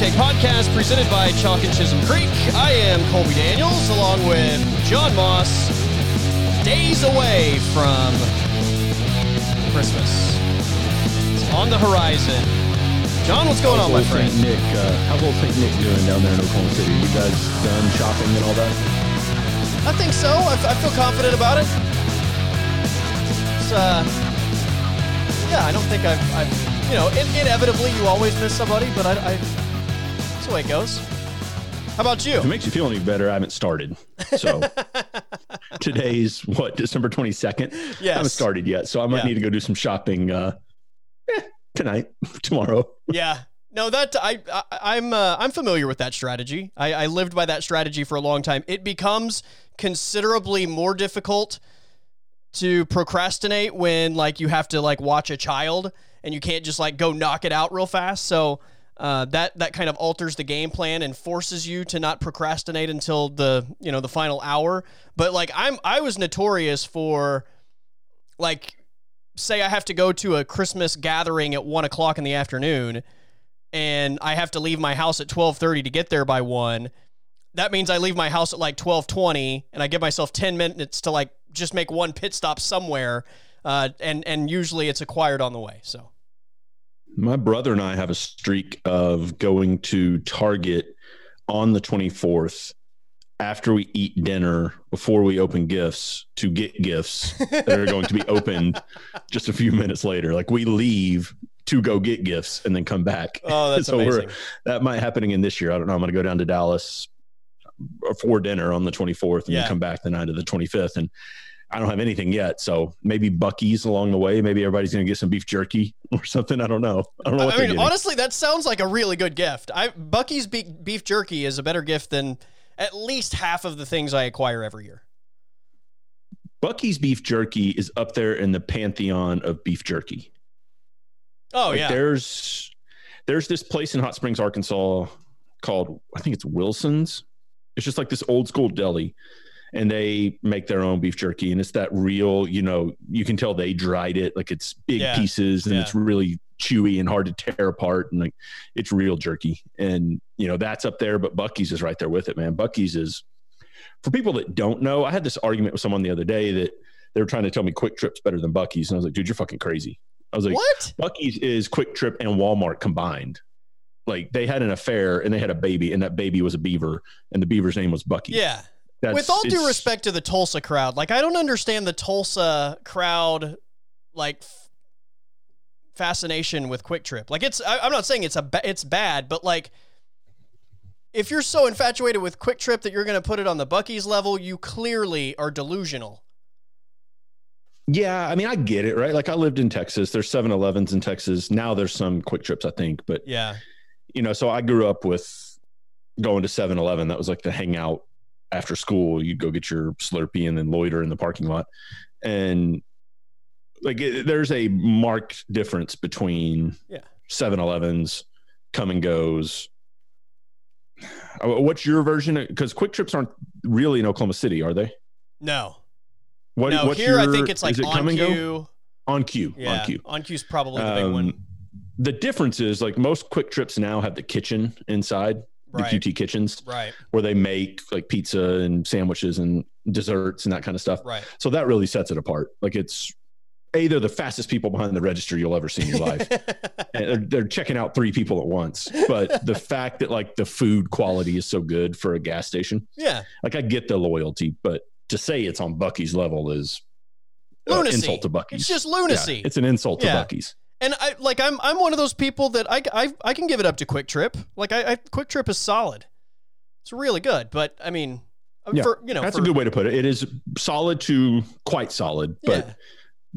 Take podcast presented by Chalk and Chisholm Creek. I am Colby Daniels along with John Moss. Days away from Christmas. It's on the horizon. John, what's going on, my friend? Saint Nick, uh, how's old Saint Nick doing down there in Oklahoma City? You guys done shopping and all that? I think so. I, I feel confident about it. It's, uh, yeah, I don't think I've, I've you know, in, inevitably you always miss somebody, but I, I, the way it goes. How about you? If it makes you feel any better, I haven't started. So today's what December twenty second. Yes. I haven't started yet, so I might Yeah. need to go do some shopping uh, eh, tonight, tomorrow. Yeah. No, that I, I I'm uh, I'm familiar with that strategy. I, I lived by that strategy for a long time. It becomes considerably more difficult to procrastinate when like you have to like watch a child and you can't just like go knock it out real fast. So uh, that that kind of alters the game plan and forces you to not procrastinate until the you know the final hour. But like I'm I was notorious for like say I have to go to a Christmas gathering at one o'clock in the afternoon and I have to leave my house at twelve thirty to get there by one. That means I leave my house at like twelve twenty, and I give myself ten minutes to like just make one pit stop somewhere, uh, and and usually it's acquired on the way. So My brother and I have a streak of going to Target on the 24th after we eat dinner before we open gifts to get gifts that are going to be opened just a few minutes later. Like we leave to go get gifts and then come back. oh, that's So we're- amazing. That might happen again this year. I don't know. I'm going to go down to Dallas uh, for dinner on the 24th and Yeah. then come back the night of the 25th. And I don't have anything yet. So maybe Buc-ee's along the way. Maybe everybody's going to get some beef jerky or something. I don't know. I don't know what I mean, honestly, that sounds like a really good gift. I Buc-ee's be- beef jerky is a better gift than at least half of the things I acquire every year. Buc-ee's beef jerky is up there in the pantheon of beef jerky. Oh Like, yeah, There's there's this place in Hot Springs, Arkansas called I think it's Wilson's. It's just like this old school deli. And they make their own beef jerky. And it's that real, you know, you can tell they dried it. Like it's big Yeah. pieces and Yeah. it's really chewy and hard to tear apart. And like it's real jerky. And, you know, that's up there, but Buc-ee's is right there with it, man. Buc-ee's is for people that don't know, I had this argument with someone the other day that they were trying to tell me QuikTrips better than Buc-ee's. And I was like, dude, you're fucking crazy. I was like, what? Buc-ee's is QuikTrip and Walmart combined. Like they had an affair and they had a baby, and that baby was a beaver, and the beaver's name was Buc-ee. Yeah. That's- With all due respect to the Tulsa crowd, like I don't understand the Tulsa crowd, like f- fascination with QuikTrip. Like it's, I, I'm not saying it's a, ba- it's bad, but like if you're so infatuated with QuikTrip that you're going to put it on the Buc-ee's level, you clearly are delusional. Yeah, I mean, I get it, right? Like I lived in Texas. There's 7-Elevens in Texas. Now there's some QuikTrips, I think, but Yeah. you know, so I grew up with going to 7-Eleven. That was like the hangout after school. You'd go get your Slurpee and then loiter in the parking lot, and like it, there's a marked difference between Yeah. 7-Elevens, Kum & Gos. Uh, What's your version? Because QuikTrips aren't really in Oklahoma City, are they? No. What, no, here I think it's like it on Kum & Go? cue. OnCue, Yeah. OnCue. On cue's probably the big Um, one. The difference is like most QuikTrips now have the kitchen inside, the Right. QT kitchens. Right. where they make like pizza and sandwiches and desserts and that kind of stuff. Right. So that really sets it apart. Like it's a they're the fastest people behind the register you'll ever see in your life. and they're, they're checking out three people at once. But the fact that like the food quality is so good for a gas station, yeah. like I get the loyalty, but to say it's on Buc-ee's level is uh, Lunacy. insult to Buc-ee's. It's just Yeah, lunacy. it's an insult Yeah. to Buc-ee's. And I like I'm I'm one of those people that I I, I can give it up to QuikTrip. Like I, I QuikTrip is solid. It's really good, but I mean, uh, Yeah, for you know, That's for, a good way to put it. It is solid to quite solid, but yeah.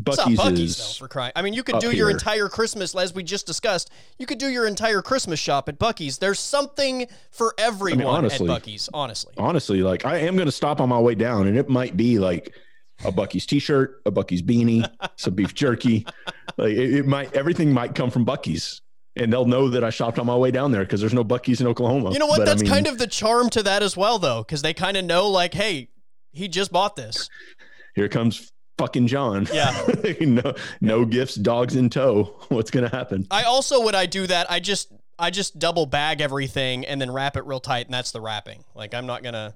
Buc-ee's, Buc-ee's is though, for crying. I mean, you could do your here. entire Christmas, as we just discussed. You could do your entire Christmas shop at Buc-ee's. There's something for everyone honestly- at Buc-ee's. Honestly, honestly, like I am going to stop on my way down, and it might be like a Buc-ee's t-shirt, a Buc-ee's beanie, some beef jerky. Like it, it might, everything might come from Buc-ee's, and they'll know that I shopped on my way down there because there's no Buc-ee's in Oklahoma. you know what? But, I That's mean, kind of the charm to that as well, though, because they kind of know, like, hey, he just bought this. here comes fucking John. Yeah. no, no gifts, dogs in tow. What's going to happen? I also, when I do that, I just I just double bag everything and then wrap it real tight, and that's the wrapping. Like I'm not gonna.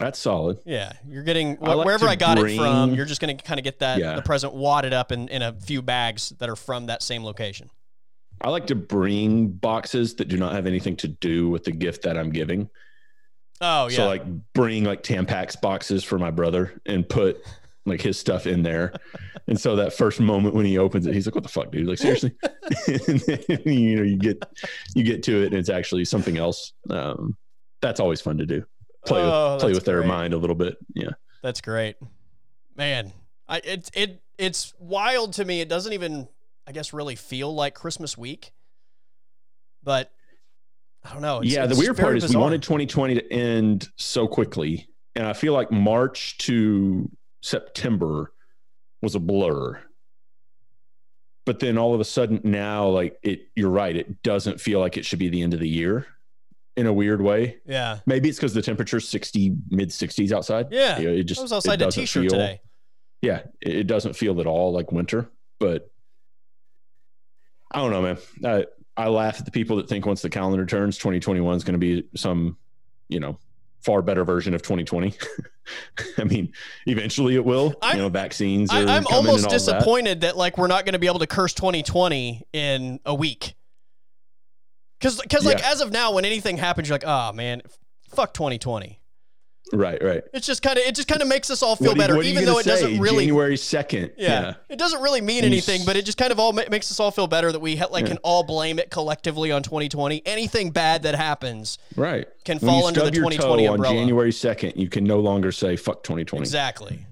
That's solid. Yeah, you're getting I like wherever to I got it from. You're just gonna kind of get that Yeah. the present wadded up in, in a few bags that are from that same location. I like to bring boxes that do not have anything to do with the gift that I'm giving. Oh yeah, So like bring like Tampax boxes for my brother and put like his stuff in there. and so that first moment when he opens it, he's like, "What the fuck, dude? Like seriously?" and then, you know, you get you get to it, and it's actually something else. Um, that's always fun to do. Play Oh, with play with their mind a little bit. Yeah. That's great, man. I it it it's wild to me. It doesn't even, I guess, really feel like Christmas week. But I don't know. It's- yeah, the weird part is we wanted 2020 to end so quickly, and I feel like March to September was a blur. But then all of a sudden now, like it, you're right. It doesn't feel like it should be the end of the year in a weird way. Yeah, Maybe it's because the temperature's 60, mid 60s outside. yeah. You know, it just I was outside in a doesn't t-shirt today. Yeah, it, it doesn't feel at all like winter. But I don't know, man. I I laugh at the people that think once the calendar turns, 2021 is going to be some, you know, far better version of 2020. I mean, eventually it will. I- you know, vaccines. I, I'm almost all that. disappointed that. like we're not going to be able to curse 2020 in a week. Because because like Yeah. as of now, when anything happens, you're like, oh man, fuck 2020. Right, right. It's just kind of it just kind of makes us all feel you- better, even though it say? doesn't really. January 2nd. Yeah. It doesn't really mean anything, but it just kind of all ma- makes us all feel better that we ha- like Yeah. can all blame it collectively on 2020. Anything bad that happens Right. can When fall under the 2020 umbrella. on January 2nd, you can no longer say fuck 2020. Exactly.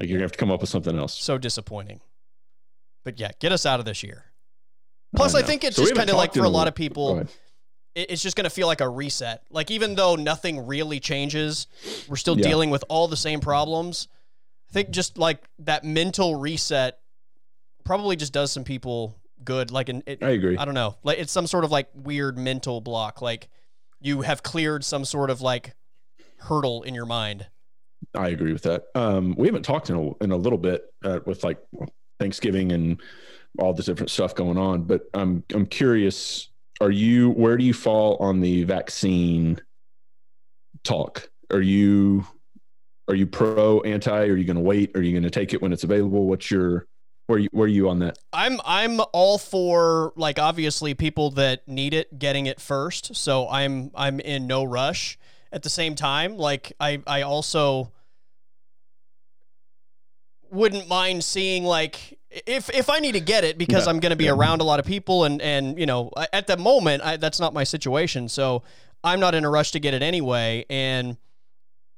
Like you're going to have to come up with something else. So disappointing. But yeah, get us out of this year. Plus, I, know. think it's So just kind of like for a a lot of people, it's just going to feel like a reset. Like even though nothing really changes, we're still Yeah. dealing with all the same problems. I think just like that mental reset probably just does some people good. Like in, it, I agree. I don't know. Like it's some sort of like weird mental block. Like you have cleared some sort of like hurdle in your mind. I agree with that. Um, we haven't talked in a, in a little bit uh, with like Thanksgiving and all this different stuff going on, but I'm I'm curious. Are you where do you fall on the vaccine talk? Are you are you pro anti? Are you going to wait? Are you going to take it when it's available? What's your where you where are you on that? I'm I'm all for like obviously people that need it getting it first. So I'm I'm in no rush. At the same time, like I I also wouldn't mind seeing like if if I need to get it because I'm going to be around a lot of people and and you know at the moment I, that's not my situation. So I'm not in a rush to get it anyway. And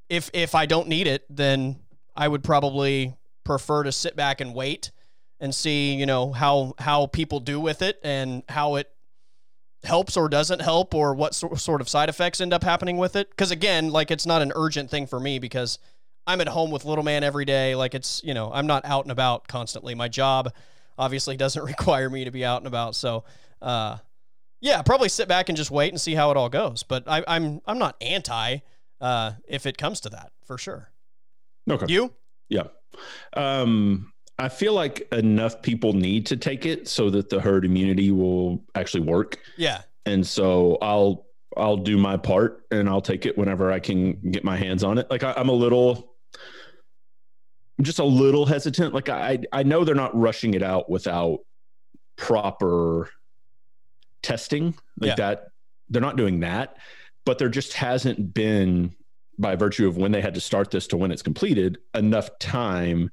if if I don't need it, then I would probably prefer to sit back and wait and see you know how how people do with it and how it helps or doesn't help or what so- sort of side effects end up happening with it because again like it's not an urgent thing for me because i'm at home with little man every day like it's you know i'm not out and about constantly my job obviously doesn't require me to be out and about so uh yeah probably sit back and just wait and see how it all goes but I, i'm i'm not anti uh if it comes to that for sure Okay. you Yeah. Um, I feel like enough people need to take it so that the herd immunity will actually work. yeah and so I'll I'll do my part and I'll take it whenever I can get my hands on it. Like I, I'm a little, I'm just a little hesitant. Like I I know they're not rushing it out without proper testing like Yeah. that. They're not doing that, but there just hasn't been by virtue of when they had to start this to when it's completed enough time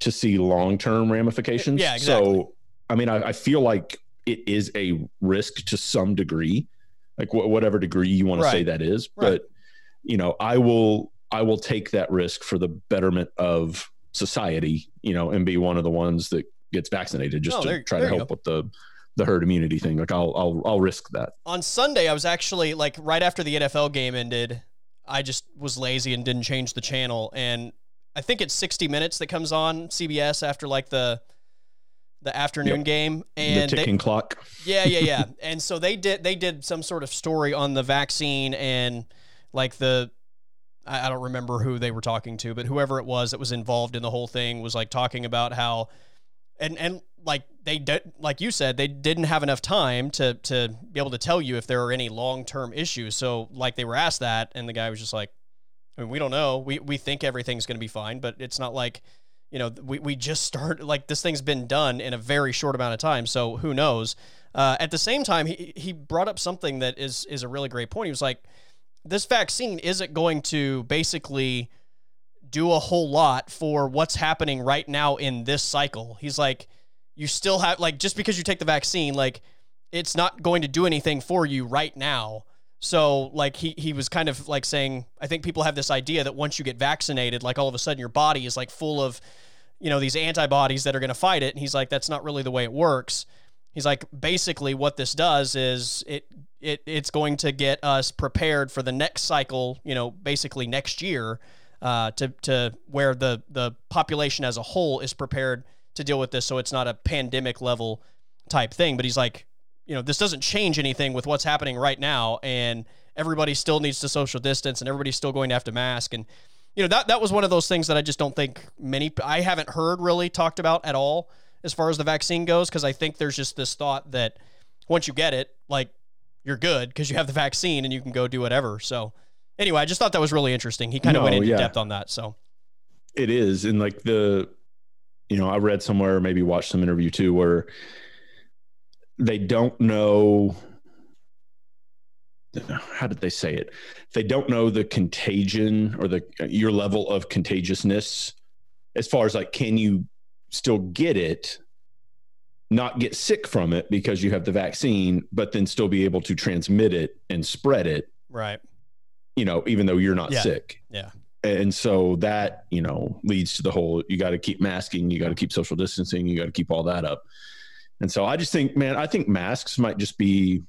to see long term ramifications. Yeah, exactly. So I mean, I, I feel like it is a risk to some degree, like wh- whatever degree you want to say that is. Right. But you know, I will I will take that risk for the betterment of society. You know, and be one of the ones that gets vaccinated just Oh, to there- try to there you help with the the herd immunity thing. Like I'll I'll I'll risk that. on Sunday, I was actually like right after the NFL game ended, I just was lazy and didn't change the channel. And I think it's 60 minutes that comes on CBS after like the the afternoon Yep. game. And the they- ticking clock. yeah, yeah, yeah. and so they did they did some sort of story on the vaccine and like the I, I don't remember who they were talking to, but whoever it was that was involved in the whole thing was like talking about how and and like they did, like you said, they didn't have enough time to to be able to tell you if there are any long term issues. So like they were asked that, and the guy was just like, I mean, we don't know. We we think everything's going to be fine, but it's not like, you know, we we just start like this thing's been done in a very short amount of time. So who knows? Uh, at the same time, he he brought up something that is is a really great point. He was like, this vaccine isn't going to basically do a whole lot for what's happening right now in this cycle. He's like you still have like just because you take the vaccine, like it's not going to do anything for you right now. So like he he was kind of like saying, I think people have this idea that once you get vaccinated, like all of a sudden your body is like full of, you know, these antibodies that are going to fight it. And he's like, that's not really the way it works. He's like, basically what this does is it it it's going to get us prepared for the next cycle, you know, basically next year, uh, to to where the the population as a whole is prepared to deal with this so it's not a pandemic level type thing. But he's like, you know, this doesn't change anything with what's happening right now. And everybody still needs to social distance and everybody's still going to have to mask. And, you know, that, that was one of those things that I just don't think many, I haven't heard really talked about at all as far as the vaccine goes. Cause I think there's just this thought that once you get it, like you're good because you have the vaccine and you can go do whatever. So, anyway, I just thought that was really interesting. He kind of no, went into yeah. depth on that. So, it is. And like the, you know, I read somewhere, maybe watched some interview too, where they don't know how did they say it? They don't know the contagion or the your level of contagiousness as far as like can you still get it, not get sick from it because you have the vaccine, but then still be able to transmit it and spread it. Right. You know, even though you're not yeah. sick. Yeah and so that you know leads to the whole you got to keep masking you got to keep social distancing you got to keep all that up and so i just think man i think masks might just be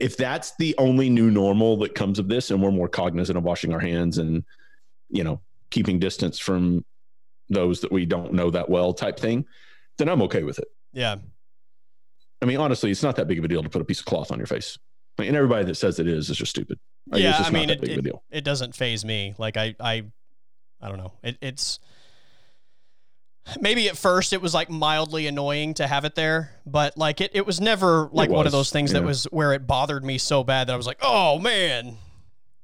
if that's the only new normal that comes of this and we're more cognizant of washing our hands and you know keeping distance from those that we don't know that well type thing then i'm okay with it yeah i mean honestly it's not that big of a deal to put a piece of cloth on your face and everybody that says it is is just stupid. Yeah, I mean, it, it, it, doesn't phase me. Like I, I, I don't know. It, it's maybe at first it was like mildly annoying to have it there, but like it, it was never like was, one of those things yeah. that was where it bothered me so bad that I was like, oh man,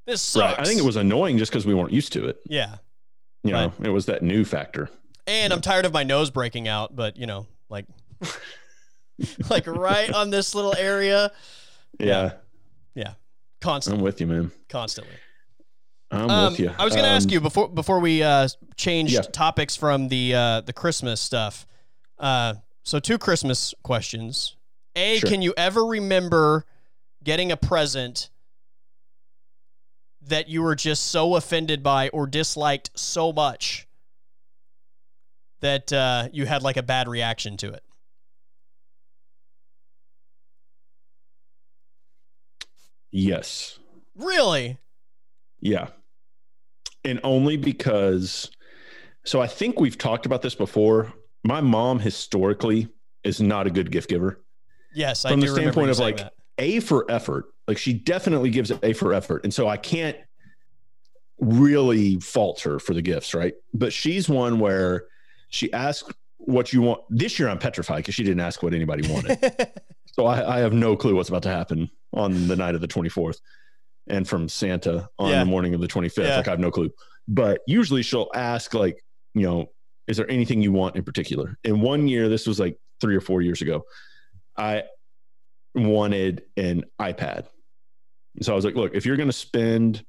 this sucks. Right. I think it was annoying just because we weren't used to it. Yeah. You know, it was that new factor. And I'm tired of my nose breaking out, but you know, like, like right on this little area. Yeah. Yeah. Constantly. I'm with you, man. Constantly. I'm um, with you. I was going to um, ask you before before we uh, changed yeah. topics from the uh, the Christmas stuff. Uh, so two Christmas questions. A, sure. can you ever remember getting a present that you were just so offended by or disliked so much that uh, you had like a bad reaction to it? Yes. Really? Yeah. And only because, so I think we've talked about this before. My mom historically is not a good gift giver. Yes, I from the standpoint of like that. A for effort. Like she definitely gives it A for effort. And so I can't really fault her for the gifts, right? But she's one where she asks what you want. This year I'm petrified because she didn't ask what anybody wanted. so I, I have no clue what's about to happen on the night of the 24th and from Santa on yeah. the morning of the 25th. Yeah. Like I have no clue. But usually she'll ask like, you know, is there anything you want in particular? In one year, this was like three or four years ago, I wanted an iPad. So I was like, look, if you're going to spend,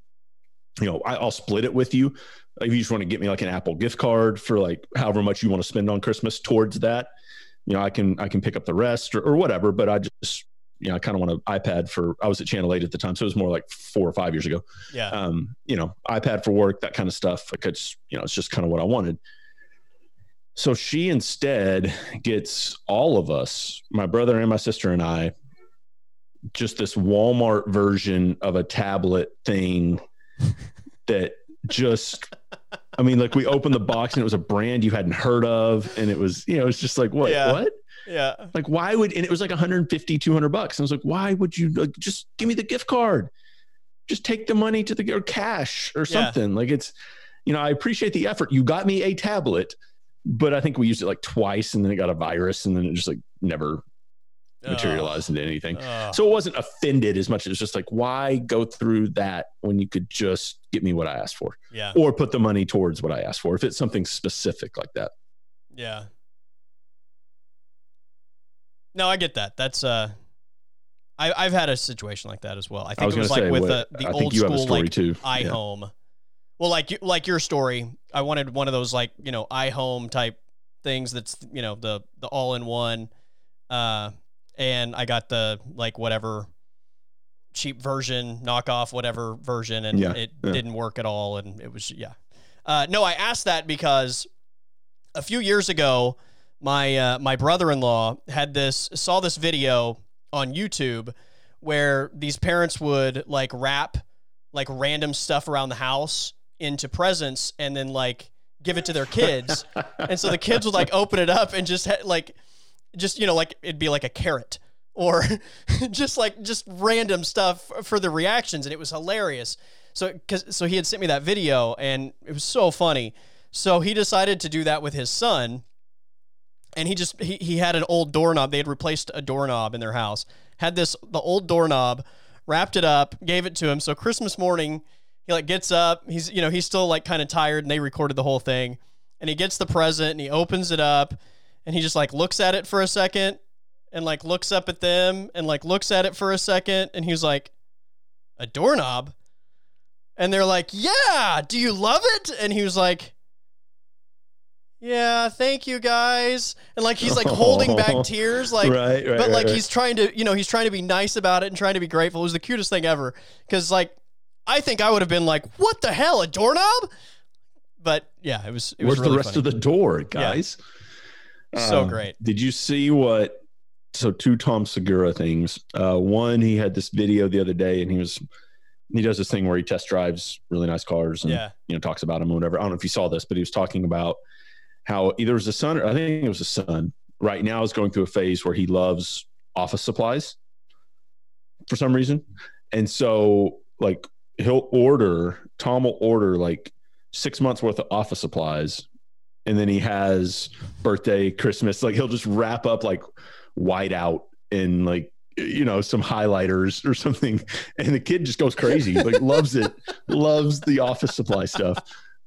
you know, I, will split it with you. If you just want to get me like an Apple gift card for like however much you want to spend on Christmas towards that, you know, I can I can pick up the rest or, or whatever. But I just you know, I kind of want an iPad for, I was at Channel 8 at the time. So it was more like four or five years ago. Yeah. Um, you know, iPad for work, that kind of stuff. I could, you know, it's just kind of what I wanted. So she instead gets all of us, my brother and my sister and I, just this Walmart version of a tablet thing that just, I mean, like we opened the box and it was a brand you hadn't heard of. And it was, you know, it's just like, what, yeah. what? Yeah. Like, why would, and it was like 150, 200 bucks. And I was like, why would you like, just give me the gift card? Just take the money to the or cash or something. Yeah. Like, it's, you know, I appreciate the effort. You got me a tablet, but I think we used it like twice, and then it got a virus, and then it just like never materialized into anything. Ugh. So it wasn't offended as much. It was just like, why go through that when you could just get me what I asked for, yeah, or put the money towards what I asked for if it's something specific like that. yeah. No, I get that. That's uh, I I've had a situation like that as well. I think I was it was like say, with what, the the I old think you have a school like too. Yeah. iHome. Well, like like your story, I wanted one of those like you know iHome type things. That's you know the the all in one, uh, and I got the like whatever cheap version, knockoff whatever version, and Yeah, it yeah. didn't work at all, and it was yeah. Uh, no, I asked that because a few years ago, my uh, my brother in law had this saw this video on YouTube where these parents would like wrap like random stuff around the house into presents and then like give it to their kids. and so the kids would like open it up and just ha- like just you know like it'd be like a carrot or just like just random stuff for the reactions and it was hilarious. So cuz so he had sent me that video and it was so funny. So he decided to do that with his son and he just he, he had an old doorknob. They had replaced a doorknob in their house. Had this the old doorknob wrapped it up gave it to him. So christmas morning he like gets up. He's you know he's still like kind of tired and they recorded the whole thing. And he gets the present and he opens it up and he just like looks at it for a second and like looks up at them and like looks at it for a second and he's like a doorknob? And they're like yeah do you love it? And he was like yeah thank you guys. And like he's like holding back tears like right, right, but like right, he's trying to you know he's trying to be nice about it and trying to be grateful. It was the cutest thing ever because like i think i would have been like what the hell a doorknob? But yeah it was it was Where's really the rest funny. of the door, guys? So Um, great. Did you see what? So two Tom Segura things. Uh, one, he had this video the other day, and he was he does this thing where he test drives really nice cars and yeah you know talks about them or whatever. I don't know if you saw this, but he was talking about how either it was a son or I think it was a son. Right now is going through a phase where he loves office supplies for some reason, and so like he'll order Tom will order like six months worth of office supplies, and then he has birthday, Christmas. Like he'll just wrap up like white out in like you know some highlighters or something and the kid just goes crazy like loves it loves the office supply stuff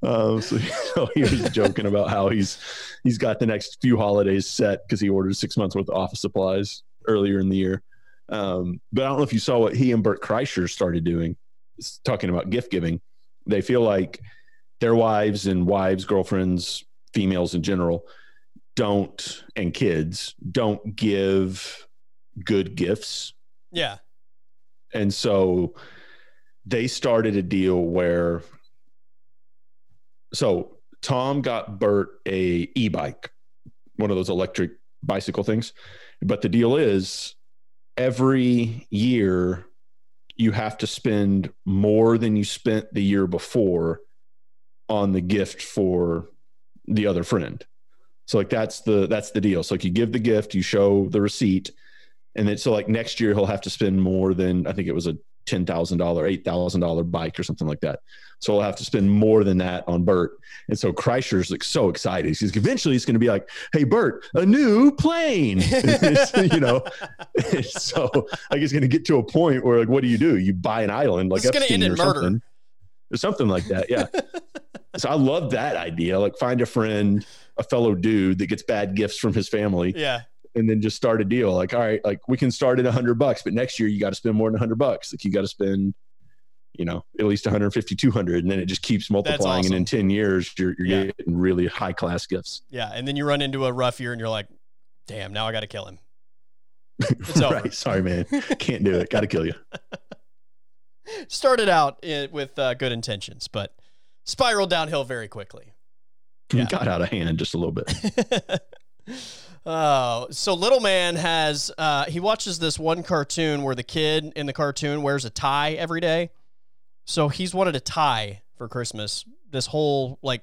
um, so, so he was joking about how he's he's got the next few holidays set because he ordered six months worth of office supplies earlier in the year um, but i don't know if you saw what he and bert kreischer started doing talking about gift giving they feel like their wives and wives girlfriends females in general don't and kids don't give good gifts yeah and so they started a deal where so Tom got Bert a e-bike, one of those electric bicycle things. But the deal is every year you have to spend more than you spent the year before on the gift for the other friend. So like that's the that's the deal. So like you give the gift, you show the receipt, and then so like next year he'll have to spend more than I think it was a ten thousand dollar, eight thousand dollar bike or something like that. So he'll have to spend more than that on Bert. And so Kreischer's like so excited. He's eventually he's going to be like, "Hey Bert, a new plane," you know. so like it's going to get to a point where like, what do you do? You buy an island like is gonna Epstein end in or murder. something, or something like that. Yeah. So I love that idea. Like find a friend, a fellow dude that gets bad gifts from his family yeah and then just start a deal. Like, all right, like we can start at a hundred bucks, but next year you got to spend more than a hundred bucks. Like you got to spend, you know, at least 150, 200. And then it just keeps multiplying. awesome. And in 10 years, you're, you're Yeah. getting really high class gifts. yeah and then you run into a rough year and you're like damn now i gotta kill him It's over. right. Sorry, man. Can't do it. Got to kill you. started out with uh, good intentions but spiraled downhill very quickly Yeah. Got out of hand just a little bit. oh, so little man has uh, he watches this one cartoon where the kid in the cartoon wears a tie every day. So he's wanted a tie for Christmas. This whole like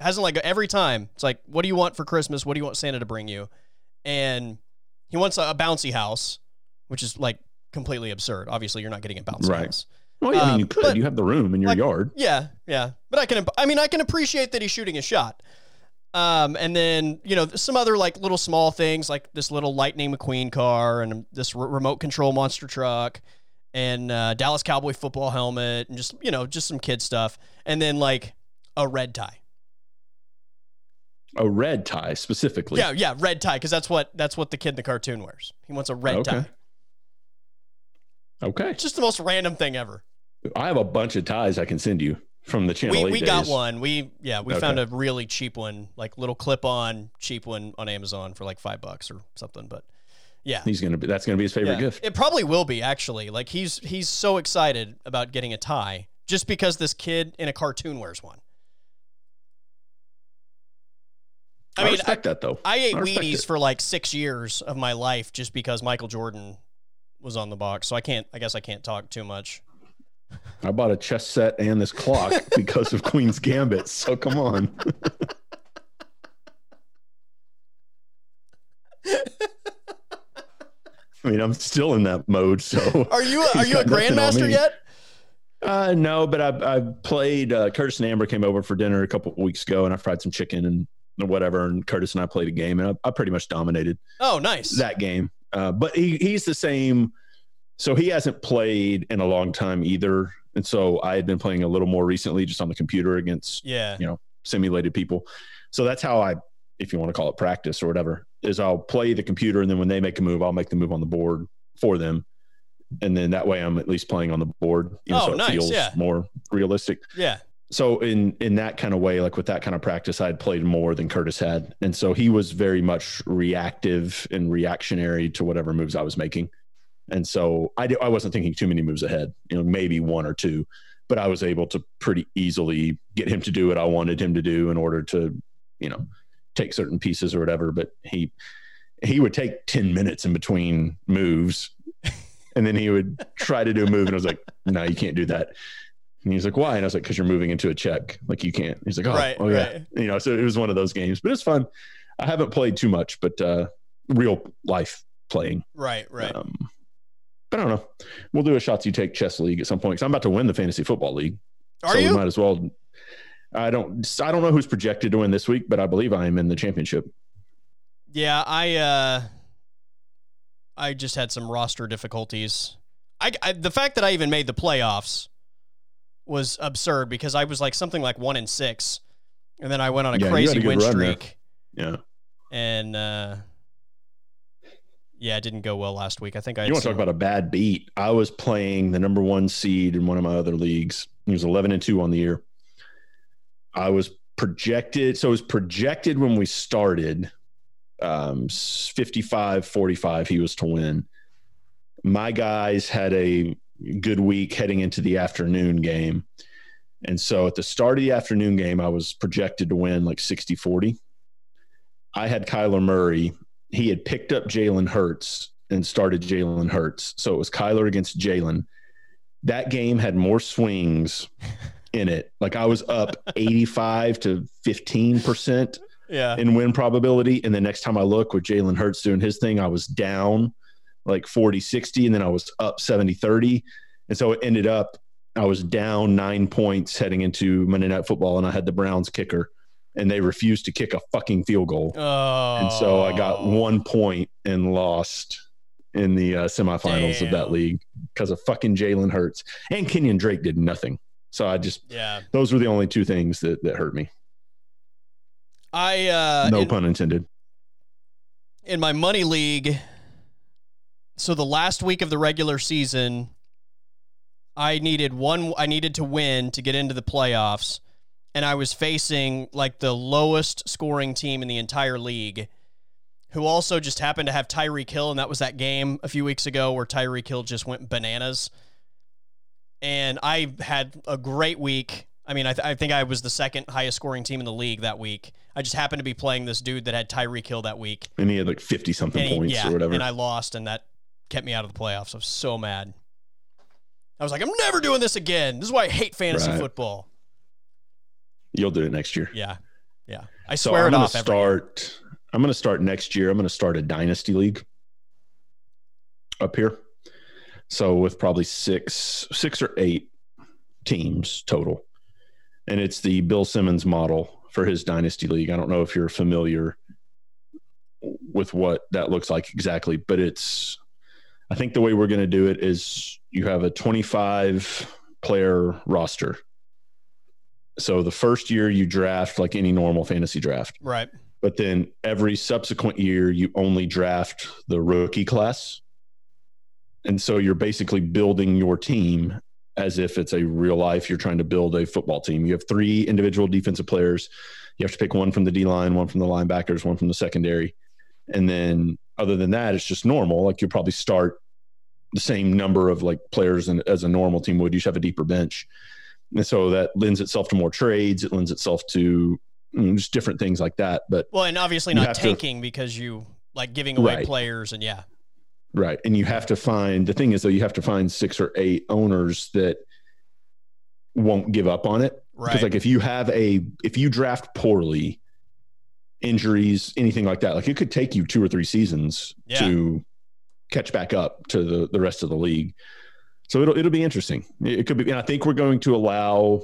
hasn't like every time. It's like, what do you want for Christmas? What do you want Santa to bring you? And he wants a, a bouncy house, which is like completely absurd. Obviously, you're not getting a bouncy Right. house. Well, yeah, I mean, Um, you could. but- you have the room in your like- yard. Yeah, yeah. But I can I mean I can appreciate that he's shooting a shot. Um, and then you know some other like little small things like this little Lightning McQueen car and this remote control monster truck and uh, Dallas Cowboy football helmet and just you know just some kid stuff and then like a red tie. A red tie specifically. Yeah, yeah, red tie because that's what that's what the kid in the cartoon wears. He wants a red Okay. tie. Okay. It's just the most random thing ever. I have a bunch of ties I can send you from the channel. We, we got one. We yeah we Okay. found a really cheap one, like little clip on cheap one on Amazon for like five bucks or something. But yeah, He's gonna be. That's gonna be his favorite Yeah. gift. It probably will be actually. Like he's he's so excited about getting a tie just because this kid in a cartoon wears one. I, I, mean, I, respect that though. I ate I Wheaties it. for like six years of my life just because Michael Jordan was on the box. So I can't. I guess I can't talk too much. I bought a chess set and this clock because of Queen's Gambit. So come on. I mean, I'm still in that mode. So Are you a, are you a got nothing on grandmaster yet? Uh, no, but I've, I've played. Uh, Curtis and Amber came over for dinner a couple of weeks ago, and I fried some chicken and whatever. And Curtis and I played a game, and I, I pretty much dominated Oh, nice. that game. Uh, but he, he's the same. So he hasn't played in a long time either, and so I had been playing a little more recently, just on the computer against yeah. you know, simulated people. So that's how I, if you want to call it practice or whatever, is I'll play the computer, and then when they make a move, I'll make the move on the board for them. And then that way, I'm at least playing on the board. You know, Oh, so it nice, feels yeah. more realistic Yeah. so in in that kind of way like with that kind of practice i had played more than curtis had and so he was very much reactive and reactionary to whatever moves i was making and so i, I wasn't thinking too many moves ahead you know maybe one or two but i was able to pretty easily get him to do what i wanted him to do in order to you know take certain pieces or whatever but he he would take 10 minutes in between moves and then he would try to do a move and i was like no you can't do that and he's like, why? And I was like, because you're moving into a check. Like you can't. He's like, oh, Right, oh yeah. right. You know, so it was one of those games, but it's fun. I haven't played too much, but uh, real life playing. Right. Right. Um, I don't know. We'll do a shots you take chess league at some point because I'm about to win the fantasy football league. Are so you? we might as well. I don't. I don't know who's projected to win this week, but I believe I am in the championship. Yeah, I uh I just had some roster difficulties. I, I the fact that I even made the playoffs was absurd because I was like something like 1 in 6 and then I went on a Yeah, crazy win run there. streak Yeah. and uh yeah, it didn't go well last week. I think I You want to talk about a bad beat? I was playing the number one seed in one of my other leagues. He was 11 and 2 on the year. I was projected. So it was projected when we started um, 55 45. He was to win. My guys had a good week heading into the afternoon game. And so at the start of the afternoon game, I was projected to win like 60 40. I had Kyler Murray he had picked up Jalen Hurts and started Jalen Hurts. So it was Kyler against Jalen. That game had more swings in it. Like I was up 85 to 15% Yeah. in win probability. And the next time I look with Jalen Hurts doing his thing, I was down like 40, 60, and then I was up 70, 30. And so it ended up, I was down nine points heading into Monday Night Football, and I had the Browns kicker, and they refused to kick a fucking field goal. Oh. And so I got one point and lost in the uh, semifinals of that league because of fucking Jalen Hurts and Kenyon Drake did nothing. So I just Yeah. those were the only two things that that hurt me. I uh No in- pun intended. in my money league so the last week of the regular season i needed one i needed to win to get into the playoffs and i was facing like the lowest scoring team in the entire league who also just happened to have Tyreek Hill and that was that game a few weeks ago where Tyreek Hill just went bananas and I had a great week. I mean, I, th- I think I was the second highest scoring team in the league that week. I just happened to be playing this dude that had Tyreek Hill that week. And he had like 50 something points yeah, or whatever. And I lost, and that kept me out of the playoffs. I was so mad. I was like, I'm never doing this again. This is why I hate fantasy Right. football. You'll do it next year. Yeah, yeah. I So swear I'm it gonna off start I'm gonna start next year. I'm gonna start a dynasty league up here. So with probably six six or eight teams total. And it's the Bill Simmons model for his dynasty league. I don't know if you're familiar with what that looks like exactly, but it's I think the way we're going to do it is you have a 25 player roster. So the first year you draft like any normal fantasy draft. Right. But then every subsequent year you only draft the rookie class. And so you're basically building your team as if it's a real life you're trying to build a football team. You have three individual defensive players. You have to pick one from the D line, one from the linebackers, one from the secondary. And then other than that, it's just normal. Like you'll probably start the same number of like players in, as a normal team would. You just have a deeper bench. And so that lends itself to more trades. It lends itself to just different things like that. But well, and obviously not tanking to, because you like giving away right. players and yeah. Right. And you have to find the thing is though, you have to find six or eight owners that won't give up on it. Right. Because like if you have a if you draft poorly, injuries, anything like that, like it could take you two or three seasons yeah. to catch back up to the, the rest of the league. So it'll it'll be interesting. It could be, and I think we're going to allow.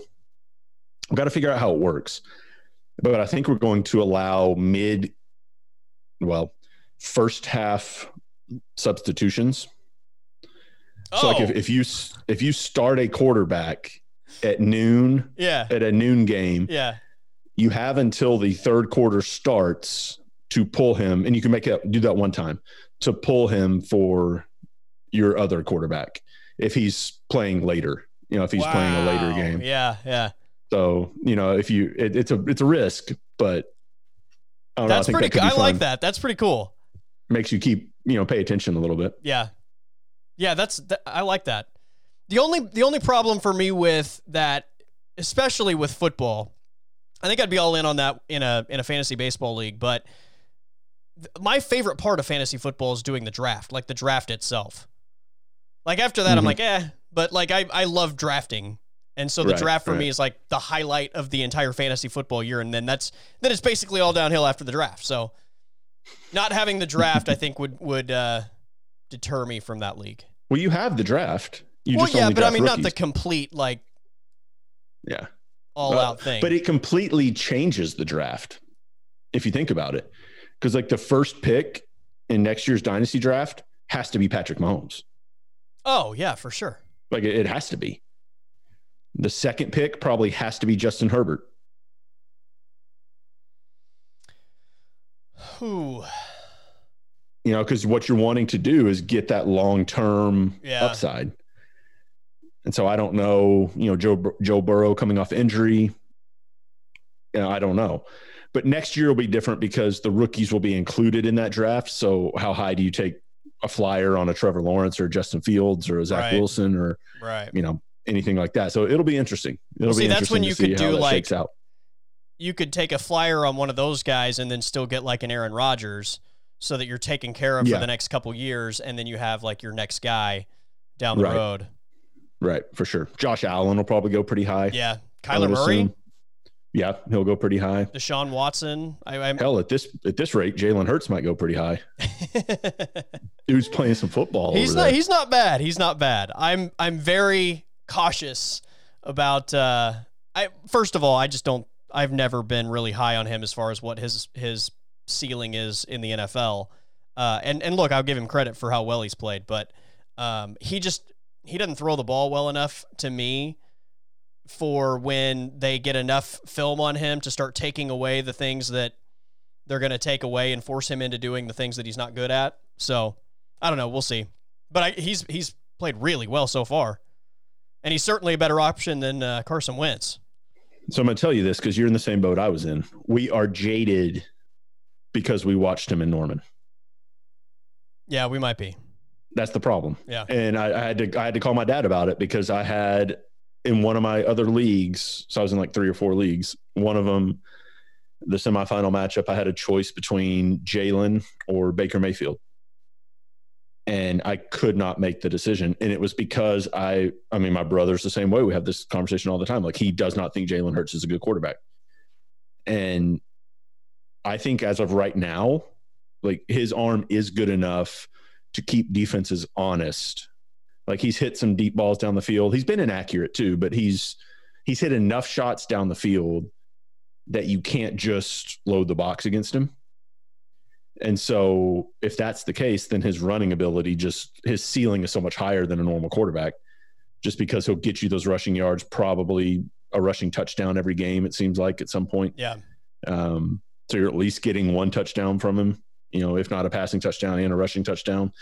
We've got to figure out how it works, but I think we're going to allow mid, well, first half substitutions. Oh. So like if, oh. if you if you start a quarterback at noon, yeah, at a noon game, yeah, you have until the third quarter starts to pull him, and you can make it do that one time to pull him for your other quarterback if he's playing later. You know, if he's wow. playing a later game. Yeah, yeah. So you know, if you, it, it's a it's a risk, but I that's know, I pretty. That I like that. That's pretty cool. Makes you keep you know pay attention a little bit. Yeah, yeah. That's that, I like that. The only the only problem for me with that, especially with football, I think I'd be all in on that in a in a fantasy baseball league, but my favorite part of fantasy football is doing the draft, like the draft itself. Like after that, mm-hmm. I'm like, eh. But like I, I love drafting, and so the right, draft for right. me is like the highlight of the entire fantasy football year, and then that's then it's basically all downhill after the draft. So, not having the draft, I think would would uh, deter me from that league. Well, you have the draft. You well, yeah, but I mean, rookies. not the complete like, yeah, all uh, out thing. But it completely changes the draft if you think about it because like the first pick in next year's dynasty draft has to be Patrick Mahomes. Oh yeah, for sure. Like it, has to be. The second pick probably has to be Justin Herbert. Who? You know, because what you're wanting to do is get that long term yeah. upside. And so I don't know, you know, Joe Joe Burrow coming off injury. You know, I don't know. But next year will be different because the rookies will be included in that draft. So how high do you take a flyer on a Trevor Lawrence or Justin Fields or a Zach right. Wilson or right. you know anything like that? So it'll be interesting. It'll well, see, be that's when you could do like you could take a flyer on one of those guys and then still get like an Aaron Rodgers so that you're taken care of yeah. for the next couple years and then you have like your next guy down the right. road. Right, for sure. Josh Allen will probably go pretty high. Yeah. Kyler Murray. Assume. Yeah, he'll go pretty high. Deshaun Watson. I, I'm, Hell, at this at this rate, Jalen Hurts might go pretty high. Dude's playing some football. He's not. There. He's not bad. He's not bad. I'm. I'm very cautious about. Uh, I first of all, I just don't. I've never been really high on him as far as what his his ceiling is in the NFL. Uh, and and look, I'll give him credit for how well he's played, but um, he just he doesn't throw the ball well enough to me for when they get enough film on him to start taking away the things that they're going to take away and force him into doing the things that he's not good at. So I don't know. We'll see. But I, he's he's played really well so far, and he's certainly a better option than uh, Carson Wentz. So I'm going to tell you this because you're in the same boat I was in. We are jaded because we watched him in Norman. Yeah, we might be. That's the problem. Yeah, and I, I had to I had to call my dad about it because I had in one of my other leagues, so I was in like three or four leagues. One of them, the semifinal matchup, I had a choice between Jalen or Baker Mayfield. And I could not make the decision. And it was because I, I mean, my brother's the same way. We have this conversation all the time. Like, he does not think Jalen Hurts is a good quarterback. And I think as of right now, like his arm is good enough to keep defenses honest like he's hit some deep balls down the field. He's been inaccurate too, but he's he's hit enough shots down the field that you can't just load the box against him. And so if that's the case, then his running ability just his ceiling is so much higher than a normal quarterback just because he'll get you those rushing yards, probably a rushing touchdown every game, it seems like at some point. Yeah. Um, so you're at least getting one touchdown from him, you know, if not a passing touchdown and a rushing touchdown.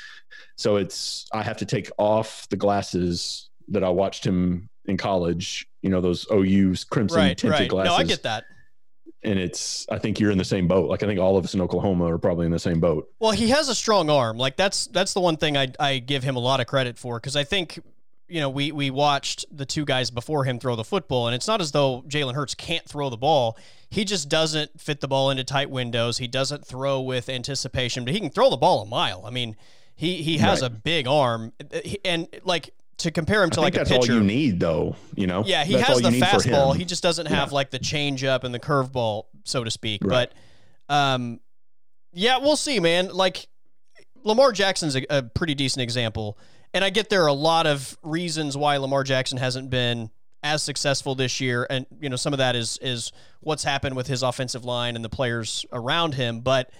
So it's, I have to take off the glasses that I watched him in college, you know, those OU's crimson Right. tinted Right. glasses. No, I get that. And it's, I think you're in the same boat. Like I think all of us in Oklahoma are probably in the same boat. Well, he has a strong arm. Like that's that's the one thing I I give him a lot of credit for because I think you know we we watched the two guys before him throw the football, and it's not as though Jalen Hurts can't throw the ball. He just doesn't fit the ball into tight windows. He doesn't throw with anticipation, but he can throw the ball a mile. I mean, he he has Right. a big arm, and like to compare him to I like a that's pitcher. all you need though, you know? Yeah, he That's has the you need for fastball. He just doesn't have Yeah. like the changeup and the curveball, so to speak. Right. But um, yeah, we'll see, man. Like Lamar Jackson's a, a pretty decent example, and I get there are a lot of reasons why Lamar Jackson hasn't been as successful this year, and you know some of that is is what's happened with his offensive line and the players around him. But